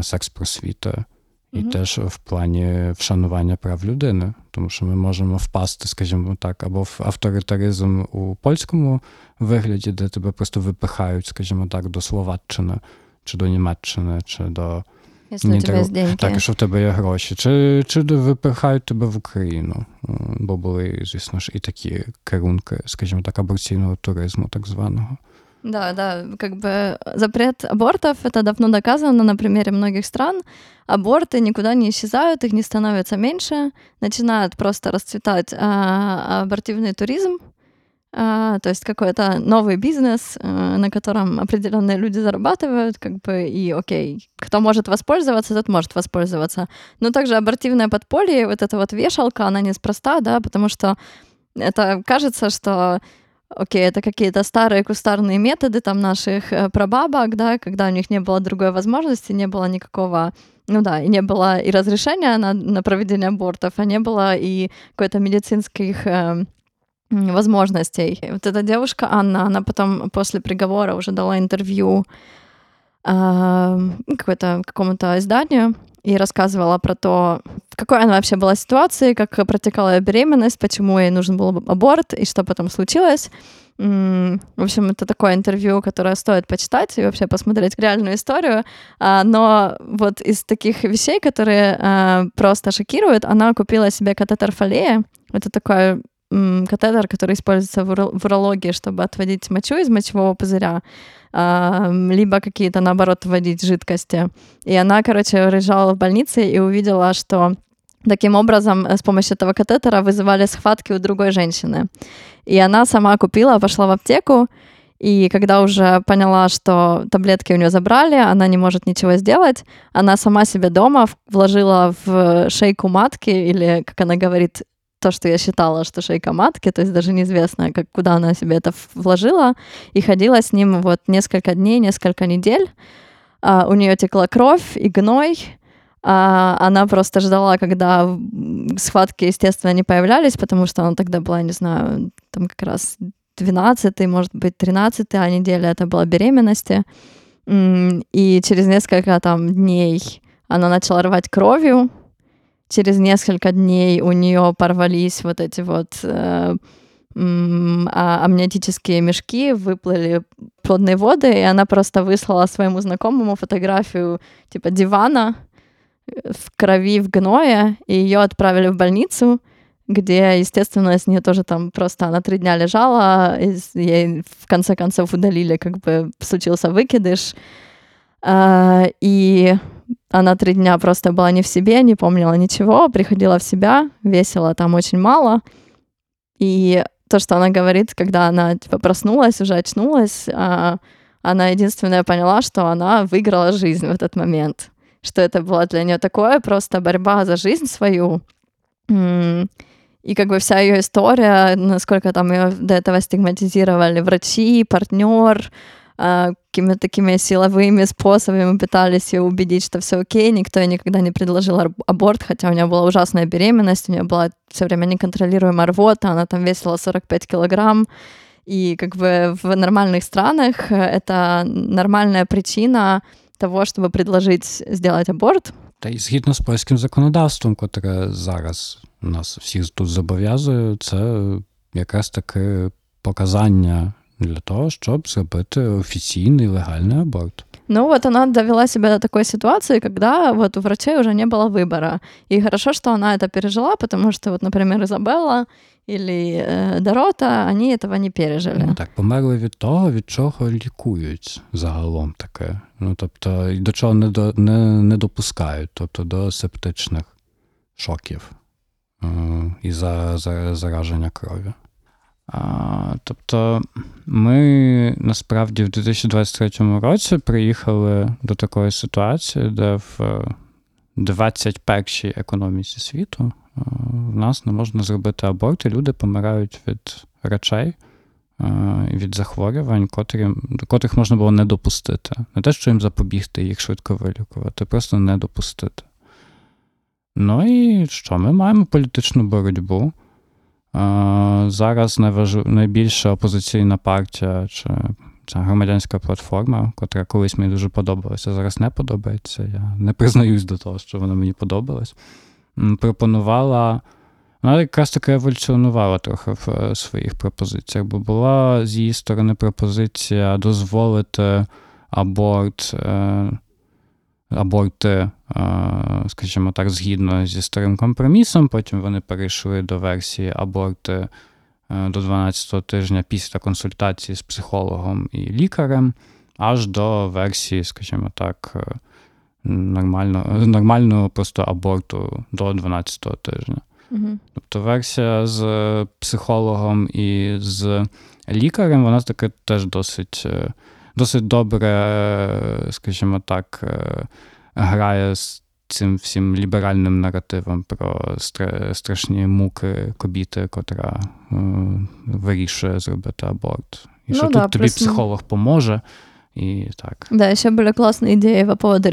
секс-просвіти, і mm-hmm. теж в плані вшанування прав людини, тому що ми можемо впасти, скажімо так, або в авторитаризм у польському вигляді, де тебе просто випихають, скажімо так, до Словаччини, чи до Німеччини, чи до Якщо у тебе є Так, що в тебе є гроші, чи чи випихають тебе в Україну, бо були, звісно ж, і такі керунки, скажімо так, аборційного туризму, так званого. Да, да, как бы запрет абортов, это давно доказано на примере многих стран. Аборты никуда не исчезают, их не становится меньше, начинает просто расцветать а, абортивный туризм, а, то есть какой-то новый бизнес, а, на котором определенные люди зарабатывают, как бы, и окей, кто может воспользоваться, тот может воспользоваться. Но также абортивное подполье, вот эта вот вешалка, она неспроста, да, потому что это кажется, что окей, это какие-то старые кустарные методы там наших э, прабабок, да, когда у них не было другой возможности, не было никакого, ну да, и не было и разрешения на, на проведение абортов, а не было и какой-то медицинских э, возможностей. Вот эта девушка Анна, она потом после приговора уже дала интервью э, какому-то изданию, и рассказывала про то, какой она вообще была ситуации, как протекала ее беременность, почему ей нужен был аборт и что потом случилось. В общем, это такое интервью, которое стоит почитать и вообще посмотреть реальную историю. А, но вот из таких вещей, которые а, просто шокируют, она купила себе катетер фолея. Это такой катетер, который используется в урологии, чтобы отводить мочу из мочевого пузыря, либо какие-то, наоборот, вводить жидкости. И она, короче, лежала в больнице и увидела, что Таким образом, с помощью этого катетера вызывали схватки у другой женщины. И она сама купила, пошла в аптеку, и когда уже поняла, что таблетки у нее забрали, она не может ничего сделать, она сама себе дома вложила в шейку матки, или, как она говорит, то, что я считала, что шейка матки, то есть даже неизвестно, как, куда она себе это вложила, и ходила с ним вот несколько дней, несколько недель. А, у нее текла кровь и гной, а, она просто ждала, когда схватки, естественно, не появлялись, потому что она тогда была, не знаю, там как раз 12 может быть, 13 а неделя это была беременности. И через несколько там дней она начала рвать кровью, через несколько дней у нее порвались вот эти вот э, а, амниотические мешки, выплыли плодные воды, и она просто выслала своему знакомому фотографию типа дивана э, в крови, в гное, и ее отправили в больницу, где, естественно, с нее тоже там просто она три дня лежала, и ей в конце концов удалили, как бы случился выкидыш. А, и она три дня просто была не в себе, не помнила ничего, приходила в себя, весила там очень мало. И то, что она говорит, когда она типа проснулась, уже очнулась, а, она единственная поняла, что она выиграла жизнь в этот момент. Что это было для нее такое просто борьба за жизнь свою. И как бы вся ее история, насколько там ее до этого стигматизировали врачи, партнер, какими-то такими силовыми способами пытались ее убедить, что все окей, никто ей никогда не предложил аборт, хотя у нее была ужасная беременность, у нее была все время неконтролируемая рвота, она там весила 45 килограмм, и как бы в нормальных странах это нормальная причина того, чтобы предложить сделать аборт. Та й згідно з польським законодавством, котре зараз нас всіх тут зобов'язує, це якраз таке показання для того, щоб зробити офіційний легальний аборт. Ну вот она довела себя до такой ситуации, когда вот у врачей уже не было выбора. И хорошо, что она это пережила, потому что вот, например, Изабелла или э, Дорота, они этого не пережили. Ну так, померли від того, від чого лікують загалом таке. Ну тобто, до чого не до, не, не допускають, тобто до септичних шоків е, і за, за зараження крові. Тобто ми насправді в 2023 році приїхали до такої ситуації, де в 21-й економіці світу в нас не можна зробити аборт, і люди помирають від речей, від захворювань, котрі, котрих можна було не допустити. Не те, що їм запобігти, їх швидко вилікувати, просто не допустити. Ну і що? Ми маємо політичну боротьбу. Зараз найбільша опозиційна партія чи ця громадянська платформа, котра колись мені дуже подобалася, зараз не подобається. Я не признаюсь до того, що вона мені подобалась. Пропонувала, вона якраз таки еволюціонувала трохи в е, своїх пропозиціях, бо була з її сторони пропозиція дозволити аборт. Е, аборти, скажімо так, згідно зі старим компромісом. Потім вони перейшли до версії аборти до 12-го тижня після консультації з психологом і лікарем, аж до версії, скажімо так, нормального нормального просто аборту до 12-го тижня. Угу. Тобто версія з психологом і з лікарем, вона таки теж досить досить добре, скажімо так, грає з цим всім ліберальним наративом про страшні муки кобіти, котра вирішує зробити аборт. І ну, що да, тут тобі психолог поможе. І так. Да, ще були класні ідеї по поводу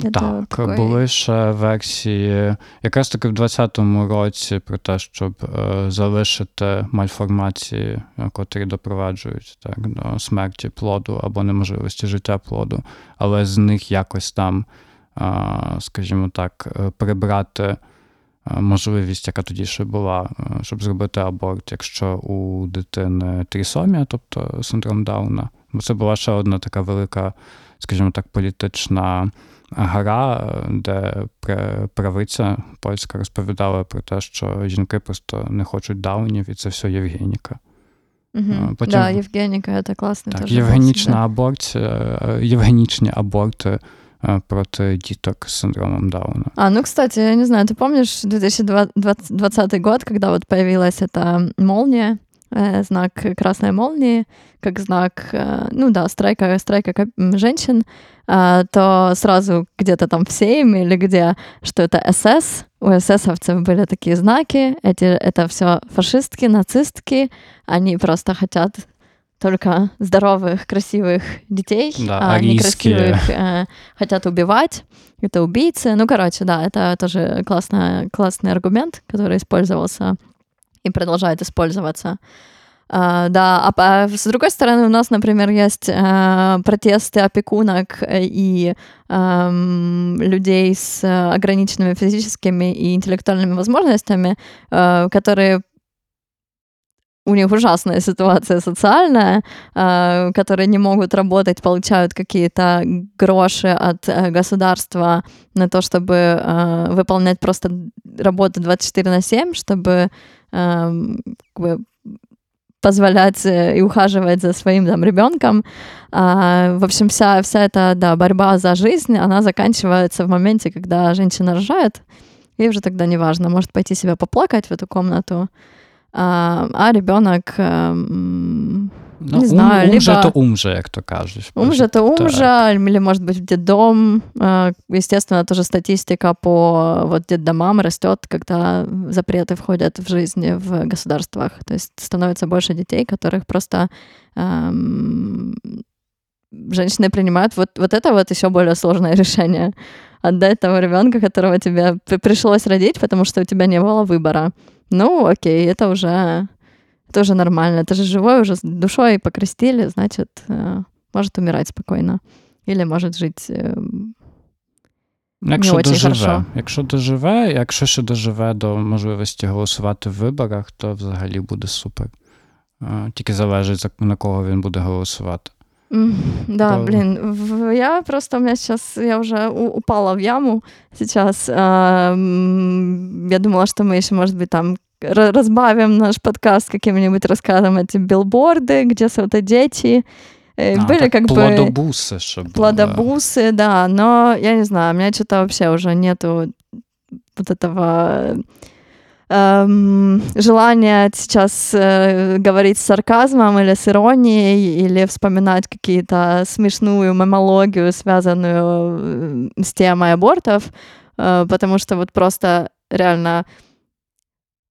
Референдумів. Так, такої... були ще версії, якраз таки в 2020 році про те, щоб е, залишити мальформації, е, котрі допроваджують так, до смерті плоду або неможливості життя плоду, але з них якось там, е, скажімо так, е, прибрати е, можливість, яка тоді ще була, е, щоб зробити аборт, якщо у дитини трісомія, тобто синдром Дауна. Бо це була ще одна така велика, скажімо так, політична гра, де правиця польська розповідала про те, що жінки просто не хочуть даунів, і це все Євгеніка. Угу. Потім, да, Євгеніка, це класний так, євгенічна аборція, євгенічні аборти проти діток с синдромом Дауна. А, ну, кстати, я не знаю, ты помнишь 2020 год, когда вот появилась эта молния, э, знак красной молнии, как знак, э, ну да, страйка, страйка женщин, а, то сразу где-то там в Сейм или где, что это СС. У эсэсовцев были такие знаки. Эти, это все фашистки, нацистки. Они просто хотят только здоровых, красивых детей, да, а арийские. некрасивых э, хотят убивать. Это убийцы. Ну, короче, да, это тоже классный, классный аргумент, который использовался и продолжает использоваться. А, да, а, а с другой стороны, у нас, например, есть а, протесты опекунок и а, людей с ограниченными физическими и интеллектуальными возможностями, а, которые у них ужасная ситуация социальная, которые не могут работать, получают какие-то гроши от э, государства на то, чтобы выполнять просто работу 24 на 7, чтобы как бы, позволять и ухаживать за своим там ребенком. А, в общем, вся, вся эта да, борьба за жизнь, она заканчивается в моменте, когда женщина рожает, и уже тогда неважно, может пойти себя поплакать в эту комнату, а, а ребенок ну, не знаю, ум, либо... же то ум же, як то кажуть. Ум же то ум же, или, может быть, в детдом. А, естественно, тоже статистика по вот детдомам растет, когда запреты входят в жизнь в государствах. То есть становится больше детей, которых просто эм, женщины принимают вот, вот это вот еще более сложное решение. Отдать того ребенка, которого тебе пришлось родить, потому что у тебя не было выбора. Ну, окей, это уже тоже нормально. Это же живой уже с душой покрестили, значит, э, может умирать спокойно. Или может жить э, Якщо не доживе, хорошо. якщо доживе, якщо ще доживе до можливості голосувати в виборах, то взагалі буде супер. Тільки залежить, на кого він буде голосувати. Да, то... блин, я просто, у меня сейчас, я уже упала в яму сейчас. Я думала, что мы еще, может быть, там разбавим наш подкаст каким-нибудь рассказом эти билборды, где дети. Э, а, были как плодобусы, бы... Чтобы... Плодобусы, да, но я не знаю, у меня что-то вообще уже нету вот этого эм, желания сейчас э, говорить с сарказмом или с иронией, или вспоминать какие-то смешную мемологию, связанную э, с темой абортов, э, потому что вот просто реально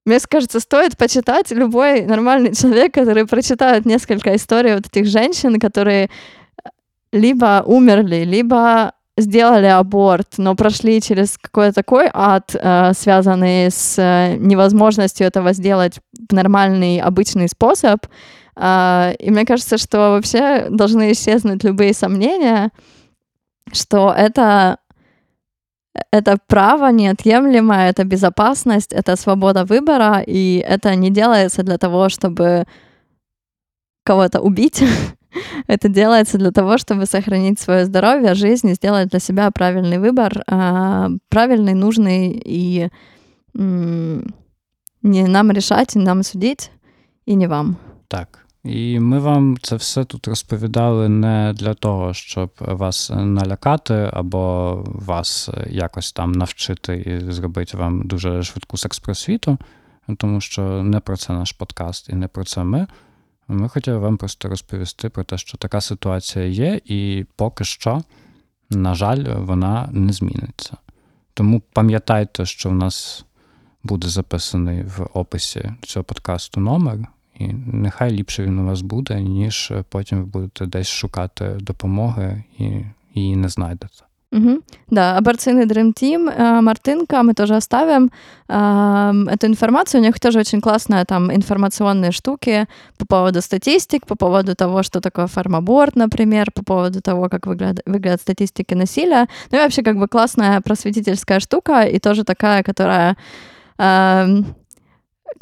мне кажется, стоит почитать любой нормальный человек, который прочитает несколько историй вот этих женщин, которые либо умерли, либо сделали аборт, но прошли через какой-то такой ад, э, связанный с э, невозможностью этого сделать в нормальный, обычный способ. Э, и мне кажется, что вообще должны исчезнуть любые сомнения, что это это право неотъемлемое, это безопасность, это свобода выбора, и это не делается для того, чтобы кого-то убить. это делается для того, чтобы сохранить свое здоровье, жизнь и сделать для себя правильный выбор, а, правильный, нужный, и не нам решать, не нам судить, і не вам. Так. І ми вам це все тут розповідали не для того, щоб вас налякати або вас якось там навчити і зробити вам дуже швидку секс-просвіту, тому що не про це наш подкаст і не про це ми. Ми хотіли вам просто розповісти про те, що така ситуація є, і поки що, на жаль, вона не зміниться. Тому пам'ятайте, що в нас буде записаний в описі цього подкасту номер. І нехай ліпше він у вас буде, ніж потім ви будете десь шукати допомоги і її не знайдете. Угу. Да, аборционный Dream Team, э, Мартынка, мы тоже оставим э, эту информацию. У них тоже очень классные там информационные штуки по поводу статистик, по поводу того, что такое фармаборд, например, по поводу того, как выглядят, выглядят статистики насилия. Ну и вообще как бы классная просветительская штука и тоже такая, которая э,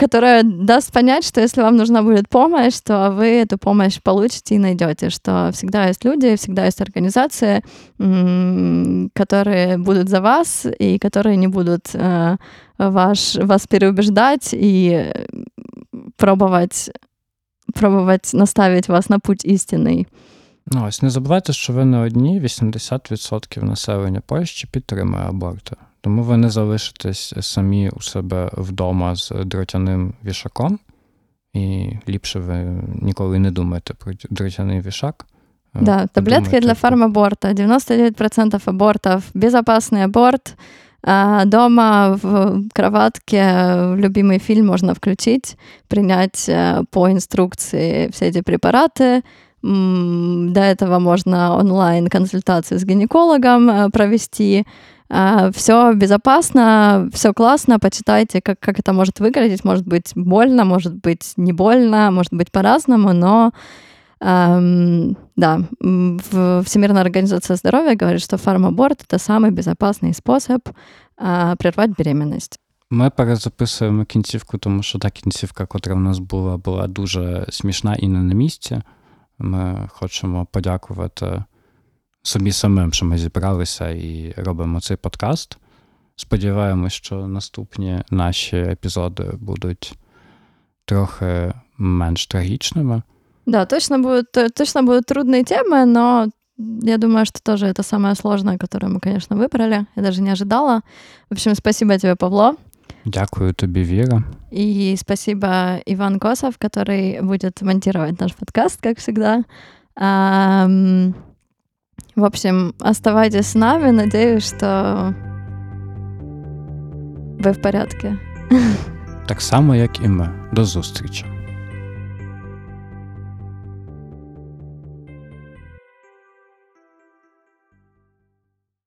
которая даст понять, что если вам нужна будет помощь, то вы эту помощь получите и найдете, что всегда есть люди, всегда есть организации, которые будут за вас и которые не будут э, ваш, вас переубеждать и пробовать, пробовать наставить вас на путь істинний. Ну, ось не забувайте, що ви не одні, 80% населення Польщі підтримує аборти. Тому ви не залишитесь самі у себе вдома з дротяним вішаком, і ліпше ви ніколи не думаєте про дротяний вішак. Да, таблетки для фармаборта. 99% абортов безопасный аборт. А дома в кроватке любимый фильм можно включить, принять э, по инструкции все эти препараты. До этого можно онлайн консультацию с гинекологом э, провести. все безопасно, все классно, почитайте, как, как это может выглядеть. Может быть больно, может быть не больно, может быть по-разному, но эм, да, Всемирная организация здоровья говорит, что фармаборт — это самый безопасный способ э, прервать беременность. Ми перезаписуємо кінцівку, тому що та кінцівка, котра в нас була, була дуже смішна і не на місці. Ми хочемо подякувати собі самим, що ми зібралися і робимо цей подкаст. Сподіваємось, що наступні наші епізоди будуть трохи менш трагічними. Да, точно будут, точно будут трудные темы, но я думаю, что тоже это самое сложное, которое мы, конечно, выбрали. Я даже не ожидала. В общем, спасибо тебе, Павло. Дякую тобі, Віра. И спасибо Иван Косов, который будет монтировать наш подкаст, как всегда. В общем, оставайтесь с нами. Надеюсь, что вы в порядке. Так само, як і ми. До зустрічі.